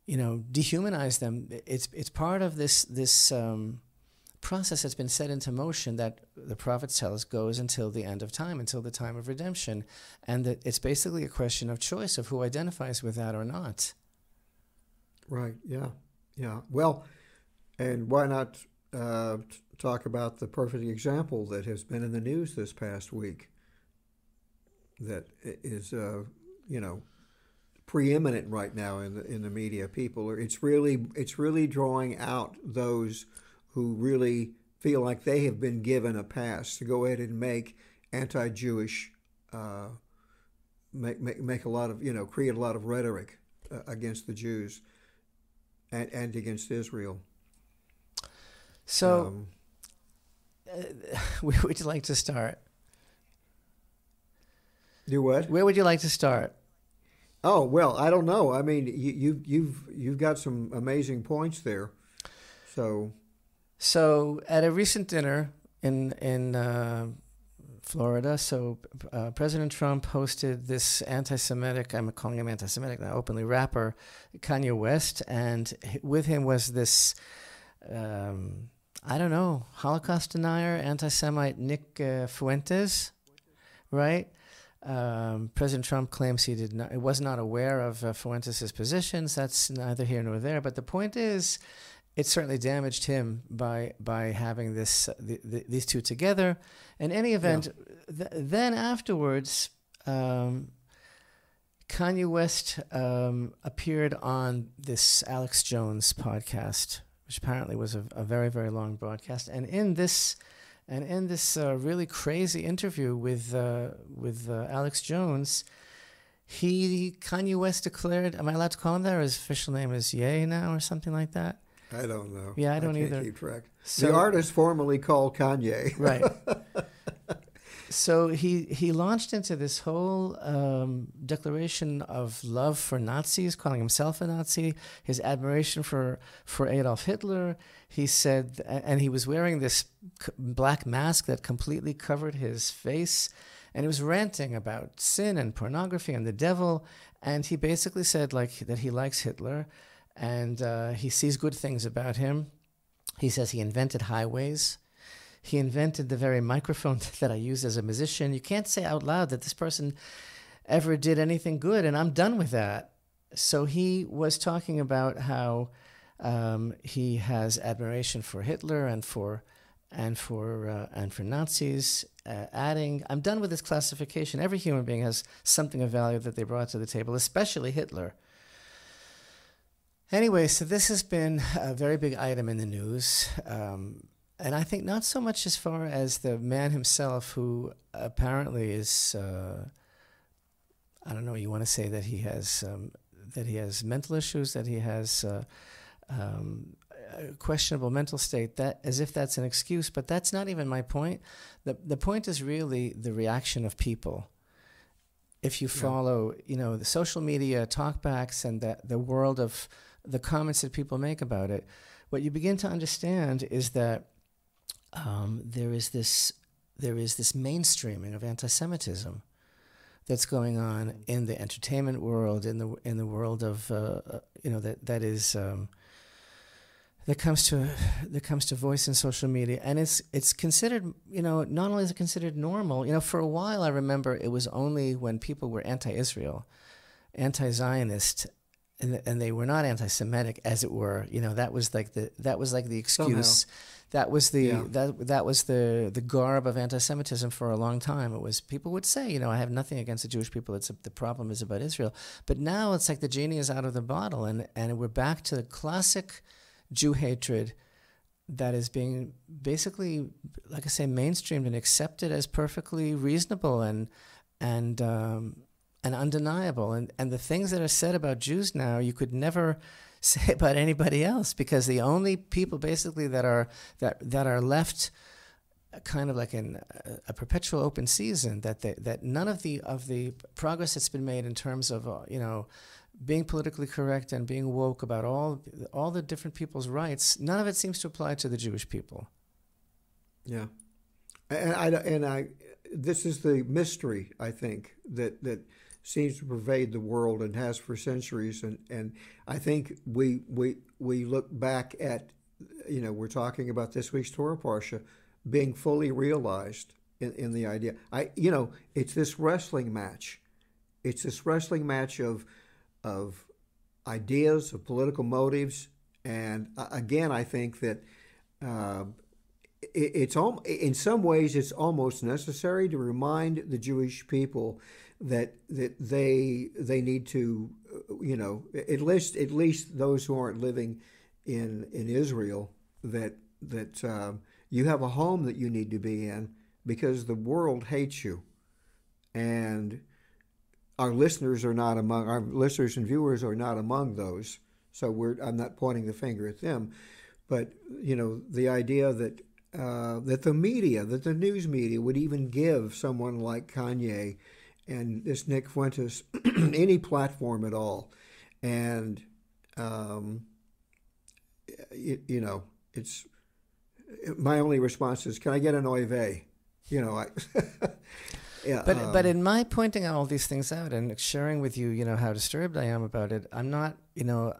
you know, dehumanize them. It's it's part of this this. Um, process that's been set into motion that the prophets tell us goes until the end of time, until the time of redemption. And that it's basically a question of choice of who identifies with that or not. Right. Yeah. Yeah. Well, and why not uh, talk about the perfect example that has been in the news this past week? That is, uh, you know, preeminent right now in the in the media. People. It's really it's really drawing out those who really feel like they have been given a pass to go ahead and make anti-Jewish. Uh, Make, make, make a lot of you know create a lot of rhetoric uh, against the Jews and, and against Israel. So, Um, uh, where would you like to start? do what? Where would you like to start? Oh well, I don't know. I mean, you, you you've you've got some amazing points there. So So, at a recent dinner in in uh, Florida, so uh, President Trump hosted this anti-Semitic. I'm calling him anti-Semitic now, openly rapper Kanye West, and with him was this. Um, I don't know, Holocaust denier, anti-Semite Nick uh, Fuentes, right? Um, President Trump claims he did not, was not aware of uh, Fuentes' positions. That's neither here nor there. But the point is, it certainly damaged him by by having this uh, the, the, these two together. In any event, th- then afterwards, um, Kanye West um, appeared on this Alex Jones podcast, which apparently was a, a very very long broadcast. And in this and in this uh, really crazy interview with uh, with uh, Alex Jones, he Kanye West declared, "Am I allowed to call him that? Or his official name is Ye now, or something like that?" I don't know. Yeah, I don't can't either. Keep track. So- the artist formerly called Kanye. right. so he he launched into this whole um, declaration of love for Nazis, calling himself a Nazi, his admiration for for Adolf Hitler. He said, and he was wearing this black mask that completely covered his face, and he was ranting about sin and pornography and the devil. And he basically said like that he likes Hitler, and uh, he sees good things about him. He says he invented highways. He invented the very microphone that I use as a musician. You can't say out loud that this person ever did anything good, and I'm done with that. So he was talking about how um, he has admiration for Hitler and for and for uh, and for Nazis. Uh, adding, I'm done with this classification. Every human being has something of value that they brought to the table, especially Hitler. Anyway, so this has been a very big item in the news. Um, and I think not so much as far as the man himself, who apparently is, uh, I don't know, you want to say that he has, um, that he has mental issues, that he has uh, um, a questionable mental state, that as if that's an excuse, but that's not even my point. The, the point is really the reaction of people if you Yeah. follow, you know, the social media talkbacks and the the world of the comments that people make about it, what you begin to understand is that um, there is this there is this mainstreaming of anti-Semitism that's going on in the entertainment world, in the in the world of uh, uh you know that that is um, that comes to that comes to voice in social media, and it's it's considered you know not only is it considered normal, you know for a while I remember it was only when people were anti-Israel, anti-Zionist, and and they were not anti-Semitic as it were. You know that was like the that was like the excuse. Somehow. That was the yeah. that that was the the garb of anti-Semitism for a long time. It was people would say, you know, I have nothing against the Jewish people. It's a, the problem is about Israel. But now it's like the genie is out of the bottle, and and we're back to the classic Jew hatred that is being basically, like I say, mainstreamed and accepted as perfectly reasonable and and um, and undeniable. And and the things that are said about Jews now, you could never say about anybody else because the only people basically that are that that are left kind of like in a, a perpetual open season that they, that none of the of the progress that's been made in terms of uh, you know being politically correct and being woke about all all the different people's rights, none of it seems to apply to the Jewish people. Yeah, and I and I this is the mystery I think that that seems to pervade the world and has for centuries, and and I think we we we look back at you know we're talking about this week's Torah parsha being fully realized in, in the idea. I you know it's this wrestling match, it's this wrestling match of of ideas, of political motives. And uh, again, I think that uh, it, it's in some ways it's almost necessary to remind the Jewish people that that they they need to, you know, at least at least those who aren't living in in Israel that that um, you have a home that you need to be in because the world hates you, and our listeners are not among our listeners and viewers are not among those. So we're I'm not pointing the finger at them, but you know the idea that uh, that the media, that the news media would even give someone like Kanye and this Nick Fuentes any platform at all, and um, it, you know it's my only response is, can I get an oy? You know, I. Yeah, but um, but in my pointing all these things out and sharing with you, you know, how disturbed I am about it, I'm not, you know,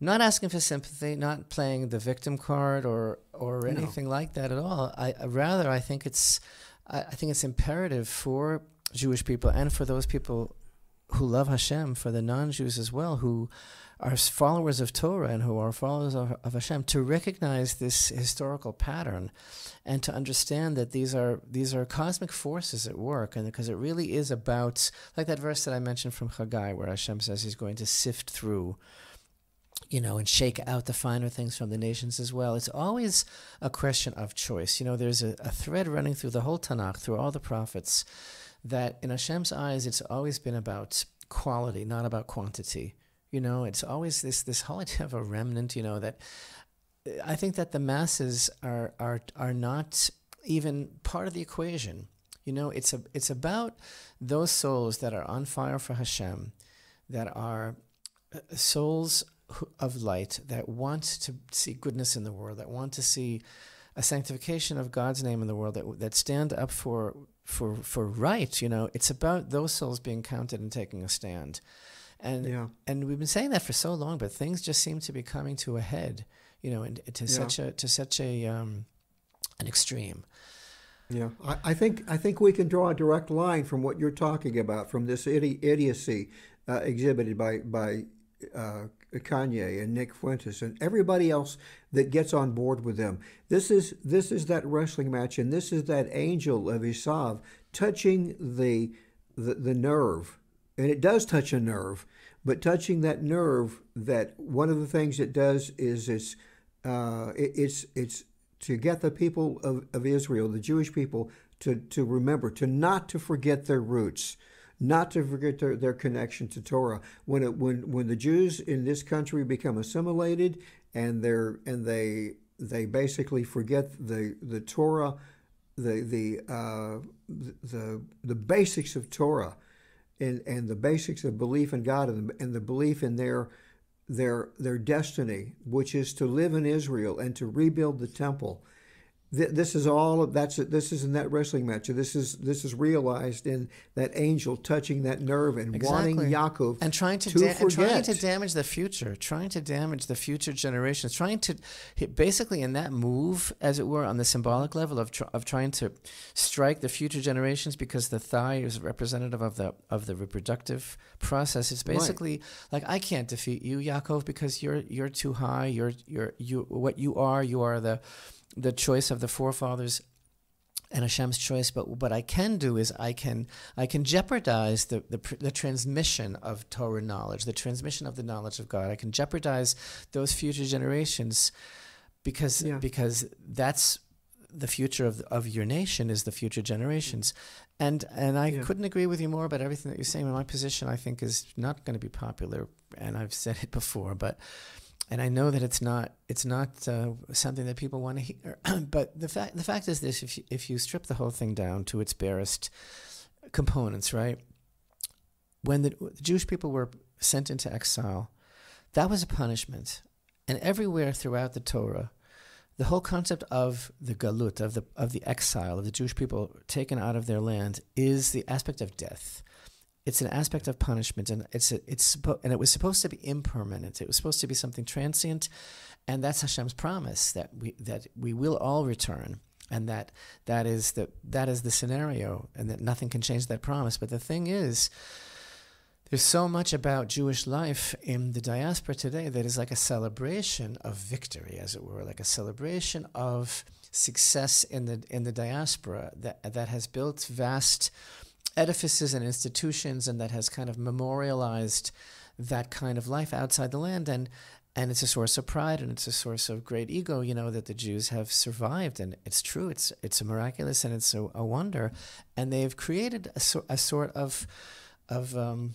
not asking for sympathy, not playing the victim card or or anything no. like that at all. I rather I think it's I, I think it's imperative for Jewish people and for those people who love Hashem, for the non-Jews as well, who are followers of Torah and who are followers of, of Hashem, to recognize this historical pattern and to understand that these are these are cosmic forces at work, and because it really is about like that verse that I mentioned from Haggai, where Hashem says He's going to sift through, you know, and shake out the finer things from the nations as well. It's always a question of choice. You know, there's a, a thread running through the whole Tanakh, through all the prophets, that in Hashem's eyes, it's always been about quality, not about quantity. You know, it's always this this whole idea of a remnant. You know that I think that the masses are are are not even part of the equation. You know, it's a it's about those souls that are on fire for Hashem, that are uh, souls of light that want to see goodness in the world, that want to see a sanctification of God's name in the world, that that stand up for for for right. You know, it's about those souls being counted and taking a stand. And yeah. and we've been saying that for so long, but things just seem to be coming to a head, you know, and to yeah. such a to such a um, an extreme. Yeah, I, I, think I think we can draw a direct line from what you're talking about, from this idi- idiocy uh, exhibited by by uh, Kanye and Nick Fuentes and everybody else that gets on board with them. This is this is that wrestling match, and this is that angel of Esav touching the the, the nerve and it does touch a nerve, but touching that nerve, that one of the things it does is it's uh, it, it's it's to get the people of, of Israel, the Jewish people, to to remember to not to forget their roots, not to forget their, their connection to Torah. When it, when when the Jews in this country become assimilated and they're and they they basically forget the the Torah, the the uh, the the basics of Torah and, and the basics of belief in God and and the belief in their their their destiny, which is to live in Israel and to rebuild the temple. Th- This is all of that's this is in that wrestling match. This is this is realized in that angel touching that nerve and wanting Yaakov and trying to, to da- and trying to damage the future, trying to damage the future generations, trying to basically in that move, as it were, on the symbolic level of tr- of trying to strike the future generations because the thigh is representative of the of the reproductive process. It's Right. basically like I can't defeat you, Yaakov, because you're you're too high. You're you're you what you are. You are the the choice of the forefathers and Hashem's choice. But what I can do is I can I can jeopardize the, the pr- the transmission of Torah knowledge, the transmission of the knowledge of God. I can jeopardize those future generations because Yeah. because that's the future of of your nation is the future generations. And and I Yeah. couldn't agree with you more about everything that you're saying. My position, I think, is not going to be popular, and I've said it before, but and I know that it's not it's not uh, something that people want to hear. but the fact the fact is this: if you, if you strip the whole thing down to its barest components, right? When the, the Jewish people were sent into exile, that was a punishment, and everywhere throughout the Torah, the whole concept of the galut of the of the exile of the Jewish people taken out of their land is the aspect of death it's an aspect of punishment and it's a, it's and it was supposed to be impermanent. It was supposed to be something transient and that's Hashem's promise that we that we will all return and that that is the that is the scenario and that nothing can change that promise. But the thing is there's so much about Jewish life in the diaspora today that is like a celebration of victory, as it were, like a celebration of success in the in the diaspora that that has built vast edifices and institutions and that has kind of memorialized that kind of life outside the land. And and it's a source of pride and it's a source of great ego you know that the Jews have survived. And it's true it's it's a miraculous and it's a, a wonder. And they've created a, so, a sort of of um,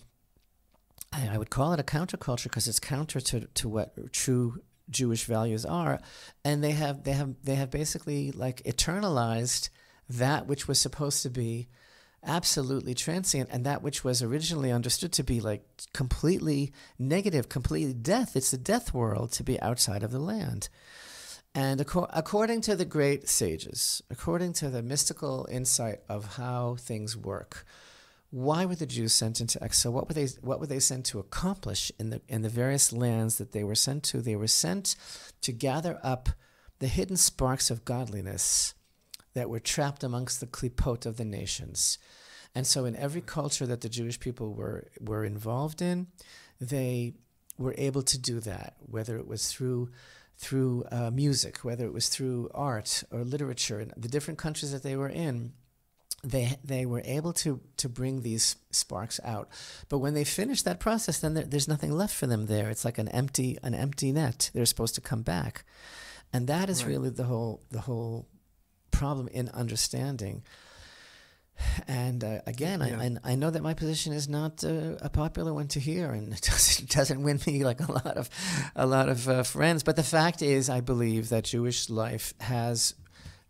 I, I would call it a counterculture because it's counter to, to what true Jewish values are, and they have they have they have basically like eternalized that which was supposed to be absolutely transient and that which was originally understood to be like completely negative, completely death. It's the death world to be outside of the land. And acco- according to the great sages, according to the mystical insight of how things work, why were the Jews sent into exile? What were they what were they sent to accomplish in the in the various lands that they were sent to? They were sent to gather up the hidden sparks of godliness that were trapped amongst the klipot of the nations. And so in every culture that the Jewish people were were involved in, they were able to do that, whether it was through through uh, music, whether it was through art or literature, in the different countries that they were in, they they were able to to bring these sparks out. But when they finish that process, then there, there's nothing left for them there. It's like an empty an empty net. They're supposed to come back, and that is Right. really the whole the whole problem in understanding. And uh, again, Yeah. I, I I know that my position is not uh, a popular one to hear, and it doesn't doesn't win me like a lot of a lot of uh, friends. But the fact is, I believe that Jewish life has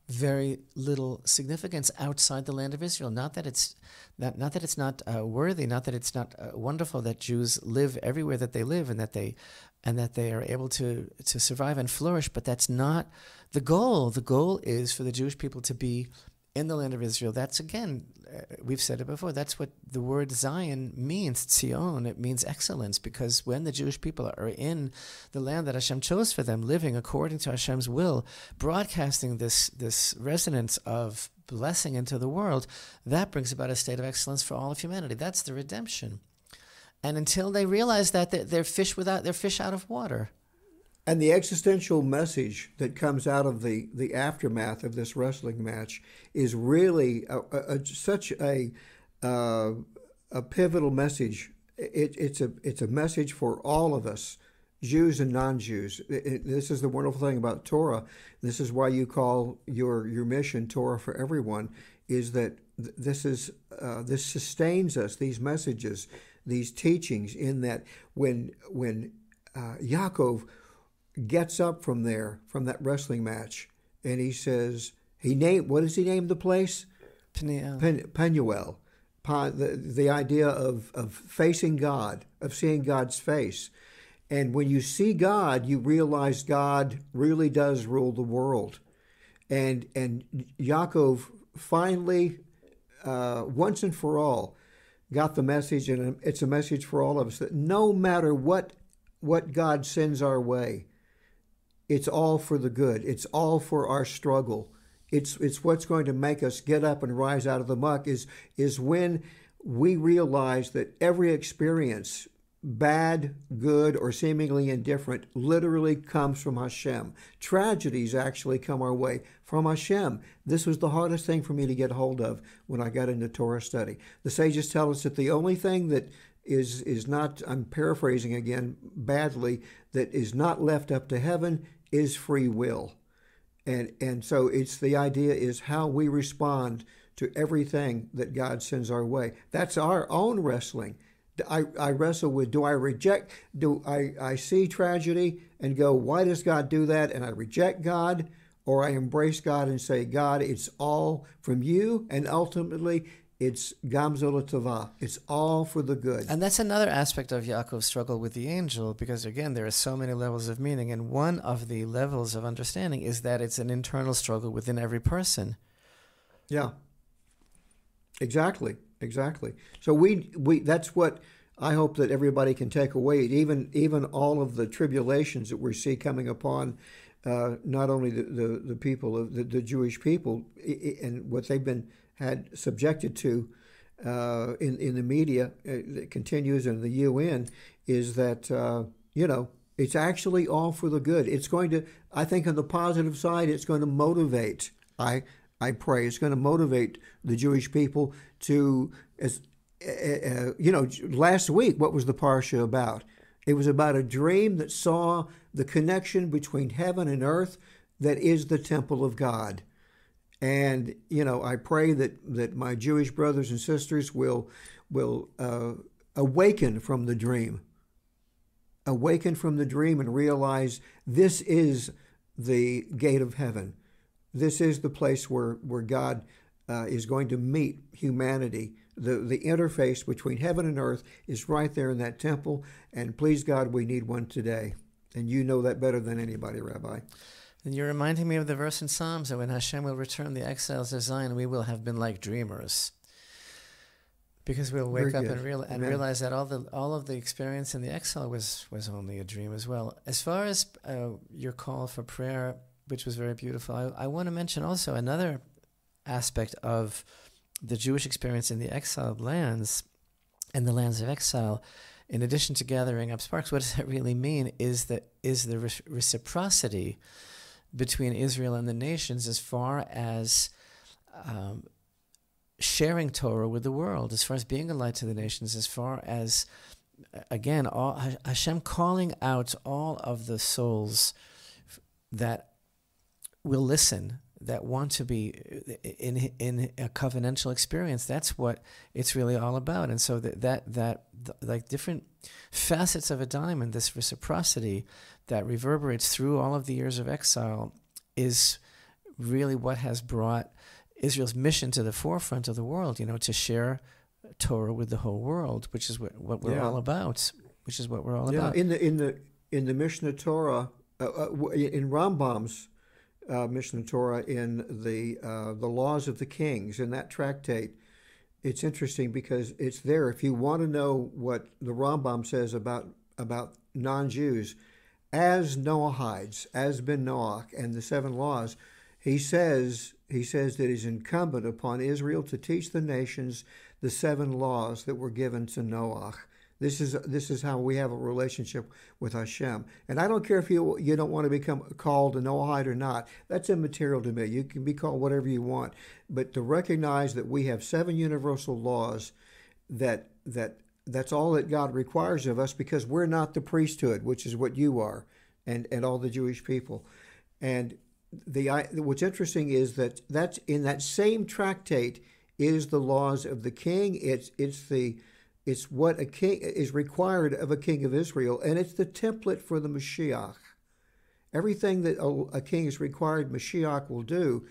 very little significance outside the land of Israel. Not that it's not, not that it's not uh, worthy, not that it's not uh, wonderful that Jews live everywhere that they live and that they and that they are able to to survive and flourish. But that's not the goal. The goal is for the Jewish people to be in the land of Israel. That's again, uh, we've said it before. That's what the word Zion means. Tzion. It means excellence because when the Jewish people are in the land that Hashem chose for them, living according to Hashem's will, broadcasting this this resonance of blessing into the world, that brings about a state of excellence for all of humanity. That's the redemption. And until they realize that, they're, they're fish without they're fish out of water. And the existential message that comes out of the, the aftermath of this wrestling match is really a, a, a- such a uh, a pivotal message. It, it's a it's a message for all of us, Jews and non-Jews. It- it- this is the wonderful thing about Torah. This is why you call your your mission Torah for everyone. Is that th- this is uh, this sustains us. These messages, these teachings, in that when when uh, Yaakov gets up from there from that wrestling match and he says he named what does he name the place Peniel. Pen, Penuel the, the idea of, of facing God of seeing God's face And when you see God, you realize God really does rule the world. And and Yaakov finally, uh, once and for all, got the message, and it's a message for all of us that no matter what what God sends our way, it's all for the good. It's all for our struggle. It's it's what's going to make us get up and rise out of the muck. Is is when we realize that every experience bad, good, or seemingly indifferent literally comes from Hashem. Tragedies actually come our way from Hashem. This was the hardest thing for me to get hold of when I got into Torah study. The sages tell us that the only thing that is is not I'm paraphrasing again badly that is not left up to heaven is free will. And and so it's the idea is how we respond to everything that God sends our way. That's our own wrestling. I, I wrestle with do I reject do I, I see tragedy and go why does God do that and I reject God or I embrace God and say God it's all from you and ultimately it's gam zu l'tova. It's all for the good. And that's another aspect of Yaakov's struggle with the angel, because again, there are so many levels of meaning, and one of the levels of understanding is that it's an internal struggle within every person. Yeah. Exactly. Exactly. So we we that's what I hope that everybody can take away. Even even all of the tribulations that we see coming upon uh, not only the, the, the people of the, the Jewish people and what they've been had subjected to uh, in in the media uh, that continues in the UN is that uh, you know it's actually all for the good. It's going to I think on the positive side it's going to motivate. I I pray it's going to motivate the Jewish people to, as uh, you know, last week what was the parsha about? It was about a dream that saw the connection between heaven and earth that is the temple of God. And you know, I pray that that my Jewish brothers and sisters will will uh, awaken from the dream, awaken from the dream, and realize this is the gate of heaven this is the place where, where God uh, is going to meet humanity. The, the interface between heaven and earth is right there in that temple. And please God, we need one today. And you know that better than anybody, Rabbi. And you're reminding me of the verse in Psalms that when Hashem will return the exiles of Zion, we will have been like dreamers. Because we'll wake Very up and, real, and realize that all the all of the experience in the exile was was only a dream as well. As far as uh, your call for prayer which was very beautiful. I, I want to mention also another aspect of the Jewish experience in the exiled lands and the lands of exile. In addition to gathering up sparks, what does that really mean? Is that is the re- reciprocity between Israel and the nations as far as um, sharing Torah with the world, as far as being a light to the nations, as far as again, all, Hashem calling out all of the souls that will listen, that want to be in in a covenantal experience. That's what it's really all about. And so that that that like different facets of a diamond, this reciprocity that reverberates through all of the years of exile, is really what has brought Israel's mission to the forefront of the world. You know, to share Torah with the whole world, which is what, what we're yeah. all about. Which is what we're all yeah. about. In the in the in the Mishneh Torah, uh, uh, in Rambam's uh, Mishneh Torah in the uh, the laws of the kings in that tractate. It's interesting because it's there. If you want to know what the Rambam says about about non-Jews, as Noahides, as Ben Noach, and the seven laws, he says he says that it's incumbent upon Israel to teach the nations the seven laws that were given to Noach. This is this is how we have a relationship with Hashem. And I don't care if you you don't want to become called a Noahide or not. That's immaterial to me. You can be called whatever you want, but to recognize that we have seven universal laws that that that's all that God requires of us because we're not the priesthood, which is what you are, and and all the Jewish people. And the what's interesting is that that's in that same tractate is the laws of the king. It's it's the it's what a king is required of a king of Israel, and it's the template for the Mashiach. Everything that a, a king is required, Mashiach will do.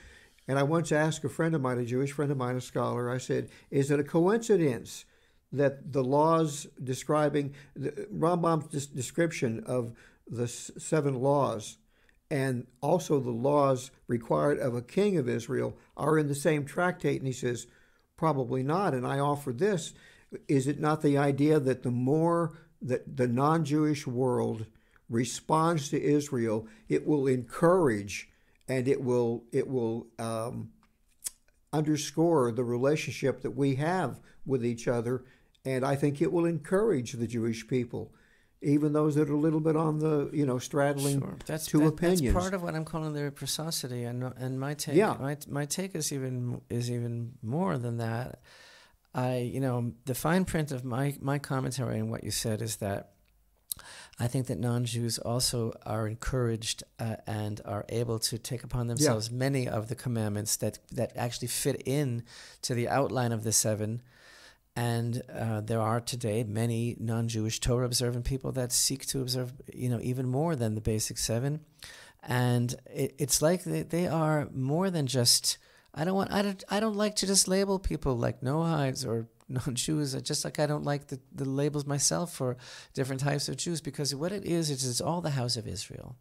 And I once asked a friend of mine, a Jewish friend of mine, a scholar, I said, Is it a coincidence that the laws describing the, Rambam's description of the seven laws and also the laws required of a king of Israel are in the same tractate. And he says, probably not. And I offer this is it not the idea that the more that the non Jewish world responds to Israel, it will encourage and it will, it will um, underscore the relationship that we have with each other. And I think it will encourage the Jewish people even those that are a little bit on the you know straddling sure. that's, two that, opinions. That's part of what I'm calling the reciprocity, and and my take. Yeah. my my take is even is even more than that. I you know the fine print of my my commentary and what you said is that. I think that non-Jews also are encouraged uh, and are able to take upon themselves yeah. many of the commandments that that actually fit in to the outline of the seven and uh, there are today many non-Jewish Torah observant people that seek to observe, you know, even more than the basic seven. And it, it's like they, they are more than just. I don't want. I don't. I don't like to just label people like Noahides or non-Jews. Just like I don't like the, the labels myself for different types of Jews because what it is, it's all the house of Israel.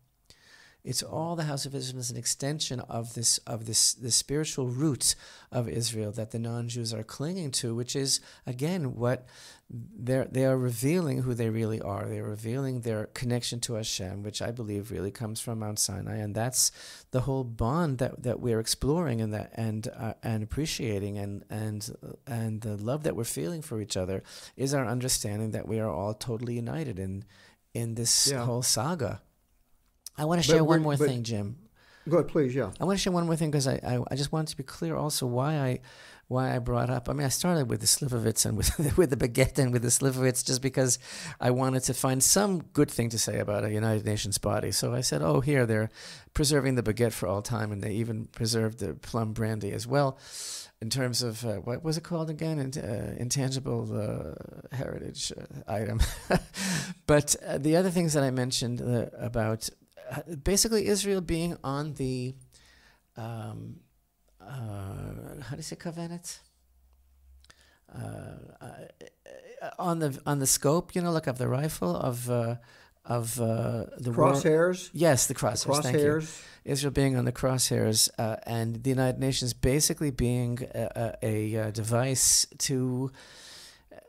It's all the house of Israel is an extension of this of this the spiritual roots of Israel that the non-Jews are clinging to, which is again what they're they are revealing who they really are. They're revealing their connection to Hashem, which I believe really comes from Mount Sinai, and that's the whole bond that, that we're exploring and that and uh, and appreciating and and and the love that we're feeling for each other is our understanding that we are all totally united in in this yeah. whole saga I want to share one more thing, Jim. Go ahead, please. Yeah. I want to share one more thing because I, I, I just wanted to be clear also why I why I brought up. I mean, I started with the Slivovitz and with with the baguette and with the Slivovitz just because I wanted to find some good thing to say about a United Nations body. So I said, oh, here they're preserving the baguette for all time, and they even preserved the plum brandy as well. In terms of uh, what was it called again? uh, intangible uh, heritage uh, item. but uh, the other things that I mentioned uh, basically Israel being on the um, uh, how do you say covenant? Uh, uh, on the on the scope, you know, like of the rifle of uh, of uh, the crosshairs. War. Yes, the crosshairs. The crosshairs. Thank you. Israel being on the crosshairs, uh, and the United Nations basically being a, a, a, device to,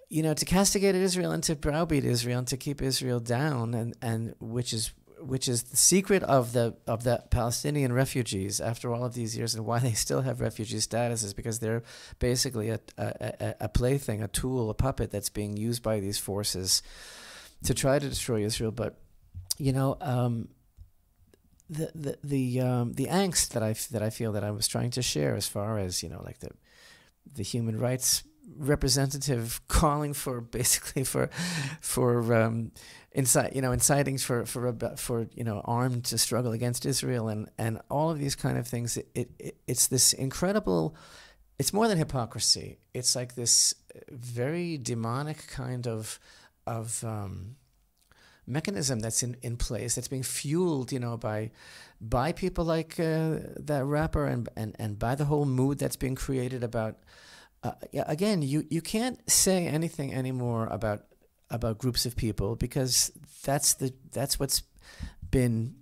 you know, to castigate Israel and to browbeat Israel and to keep Israel down, and and which is which is the secret of the of the Palestinian refugees after all of these years and why they still have refugee status is because they're basically a, a, a plaything, a tool, a puppet that's being used by these forces to try to destroy Israel. But you know, um, the the the um, the angst that I that I feel that I was trying to share as far as you know, like the the human rights representative calling for basically for for um, incite you know inciting for for for you know armed to struggle against Israel and and all of these kind of things. It, it, it it's this incredible. It's more than hypocrisy. It's like this very demonic kind of of um, mechanism that's in, in place that's being fueled, you know, by by people like uh, that rapper and, and and by the whole mood that's being created about. Uh, yeah, again, you, you can't say anything anymore about about groups of people because that's the that's what's been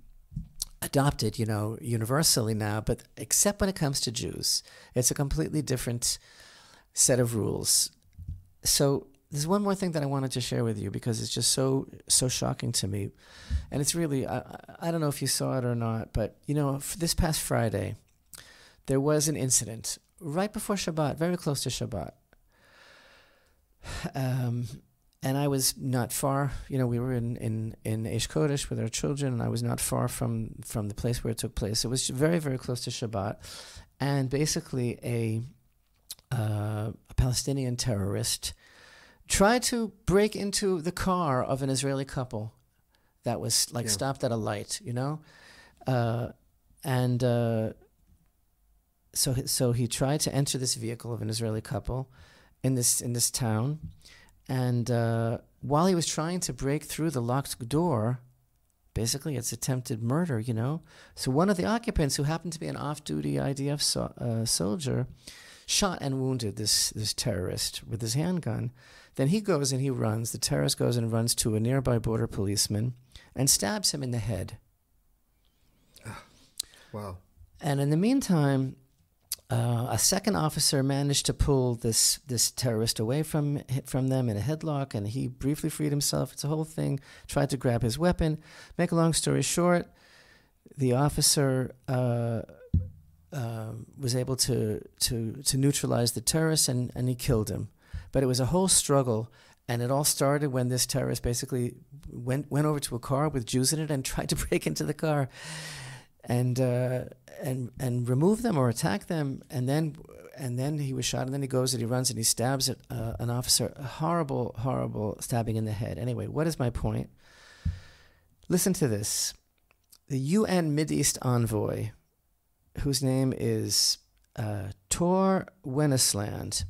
adopted, you know, universally now. But except when it comes to Jews, it's a completely different set of rules. So there's one more thing that I wanted to share with you because it's just so so shocking to me, and it's really I, I don't know if you saw it or not, but you know, this past Friday, there was an incident right before Shabbat, very close to Shabbat. Um, and I was not far. You know, we were in in in Aish Kodesh with our children, and I was not far from from the place where it took place. It was very very close to Shabbat, and basically a uh, a Palestinian terrorist tried to break into the car of an Israeli couple that was like yeah. stopped at a light. You know, uh, and. Uh, so, so he tried to enter this vehicle of an Israeli couple in this in this town, and uh, while he was trying to break through the locked door, basically it's attempted murder, you know. So one of the occupants, who happened to be an off-duty IDF so, uh, soldier, shot and wounded this this terrorist with his handgun. Then he goes and he runs. The terrorist goes and runs to a nearby border policeman and stabs him in the head. Wow. And in the meantime, uh, a second officer managed to pull this this terrorist away from from them in a headlock, and he briefly freed himself. It's a whole thing. Tried to grab his weapon. Make a long story short, the officer uh, uh, was able to to to neutralize the terrorist, and and he killed him. But it was a whole struggle, and it all started when this terrorist basically went went over to a car with Jews in it and tried to break into the car and uh, and and remove them or attack them, and then and then he was shot, and then he goes and he runs and he stabs at, uh, an officer. A horrible, horrible stabbing in the head. Anyway, what is my point? Listen to this: the UN East envoy, whose name is uh, Tor Wennesland,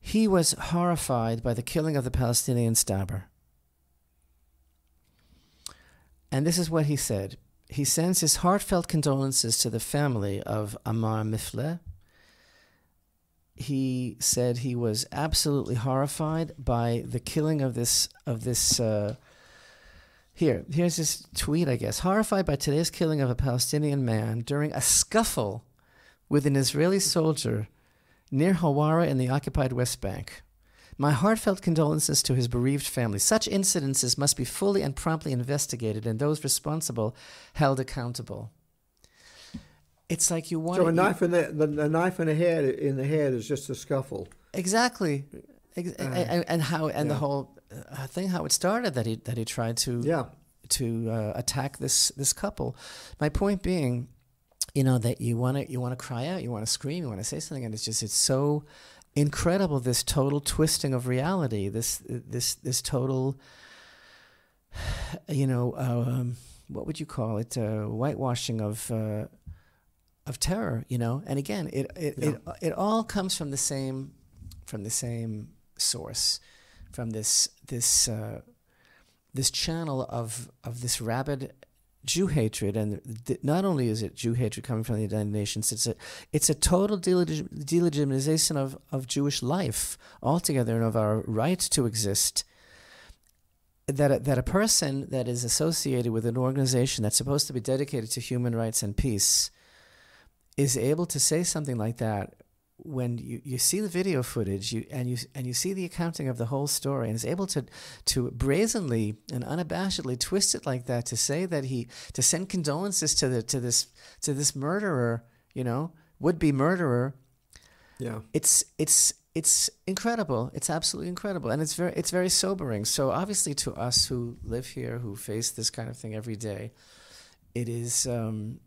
he was horrified by the killing of the Palestinian stabber. And this is what he said he sends his heartfelt condolences to the family of Amar Mifle. He said he was absolutely horrified by the killing of this of this. Uh, here, here's his tweet, I guess. Horrified by today's killing of a Palestinian man during a scuffle with an Israeli soldier near Hawara in the occupied West Bank. My heartfelt condolences to his bereaved family. Such incidences must be fully and promptly investigated and those responsible held accountable. It's like you want. So a knife in the, the, the knife in the head in the head is just a scuffle. Exactly, Ex- uh, and, and, how and yeah. the whole uh, thing how it started that he that he tried to yeah. to uh, attack this this couple. My point being, you know that you want to you want to cry out, you want to scream, you want to say something, and it's just it's so incredible this total twisting of reality this this this total you know um, what would you call it uh, whitewashing of uh, of terror you know and again it it, yeah. it it all comes from the same from the same source from this this uh, this channel of of this rabid Jew hatred, and th- not only is it Jew hatred coming from the United Nations, it's a it's a total delegitimization of, of Jewish life altogether and of our right to exist. That a, that a person that is associated with an organization that's supposed to be dedicated to human rights and peace is able to say something like that when you, you see the video footage you and you and you see the accounting of the whole story and is able to to brazenly and unabashedly twist it like that to say that he to send condolences to the to this to this murderer you know would be murderer yeah. it's it's it's incredible. It's absolutely incredible. And it's very it's very sobering. So obviously to us who live here who face this kind of thing every day it is um,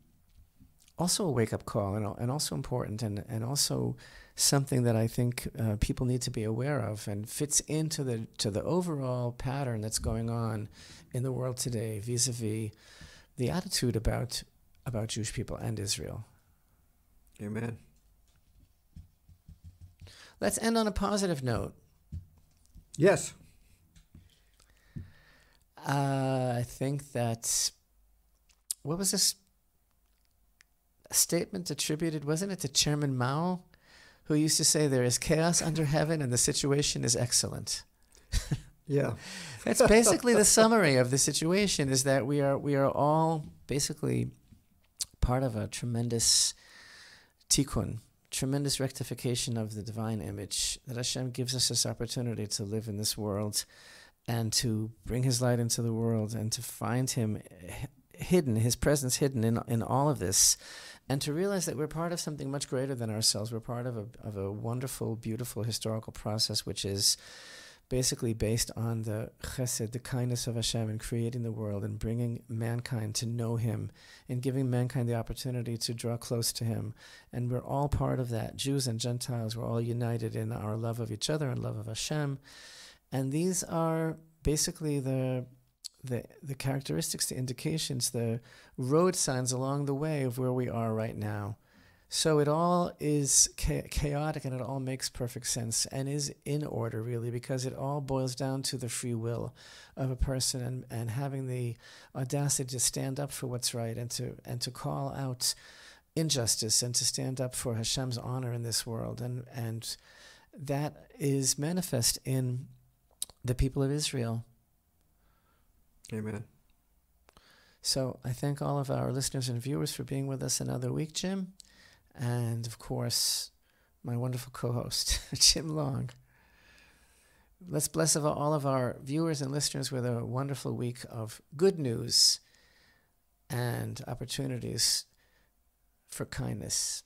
also a wake up call and, and also important and, and also something that I think uh, people need to be aware of and fits into the to the overall pattern that's going on in the world today vis-a-vis the attitude about about Jewish people and Israel. Amen. Let's end on a positive note. Yes. Uh, I think that what was this statement attributed, wasn't it, to Chairman Mao, who used to say, There is chaos under heaven and the situation is excellent. yeah. That's basically the summary of the situation is that we are we are all basically part of a tremendous tikkun, tremendous rectification of the divine image that Hashem gives us this opportunity to live in this world and to bring his light into the world and to find him hidden, his presence hidden in in all of this and to realize that we're part of something much greater than ourselves. We're part of a, of a wonderful, beautiful historical process, which is basically based on the chesed, the kindness of Hashem in creating the world and bringing mankind to know Him and giving mankind the opportunity to draw close to Him. And we're all part of that. Jews and Gentiles, we're all united in our love of each other and love of Hashem. And these are basically the the, the characteristics, the indications, the road signs along the way of where we are right now. So it all is chaotic and it all makes perfect sense and is in order, really, because it all boils down to the free will of a person and, and having the audacity to stand up for what's right and to, and to call out injustice and to stand up for Hashem's honor in this world. And, and that is manifest in the people of Israel. Amen. So I thank all of our listeners and viewers for being with us another week, Jim. And of course, my wonderful co host, Jim Long. Let's bless all of our viewers and listeners with a wonderful week of good news and opportunities for kindness.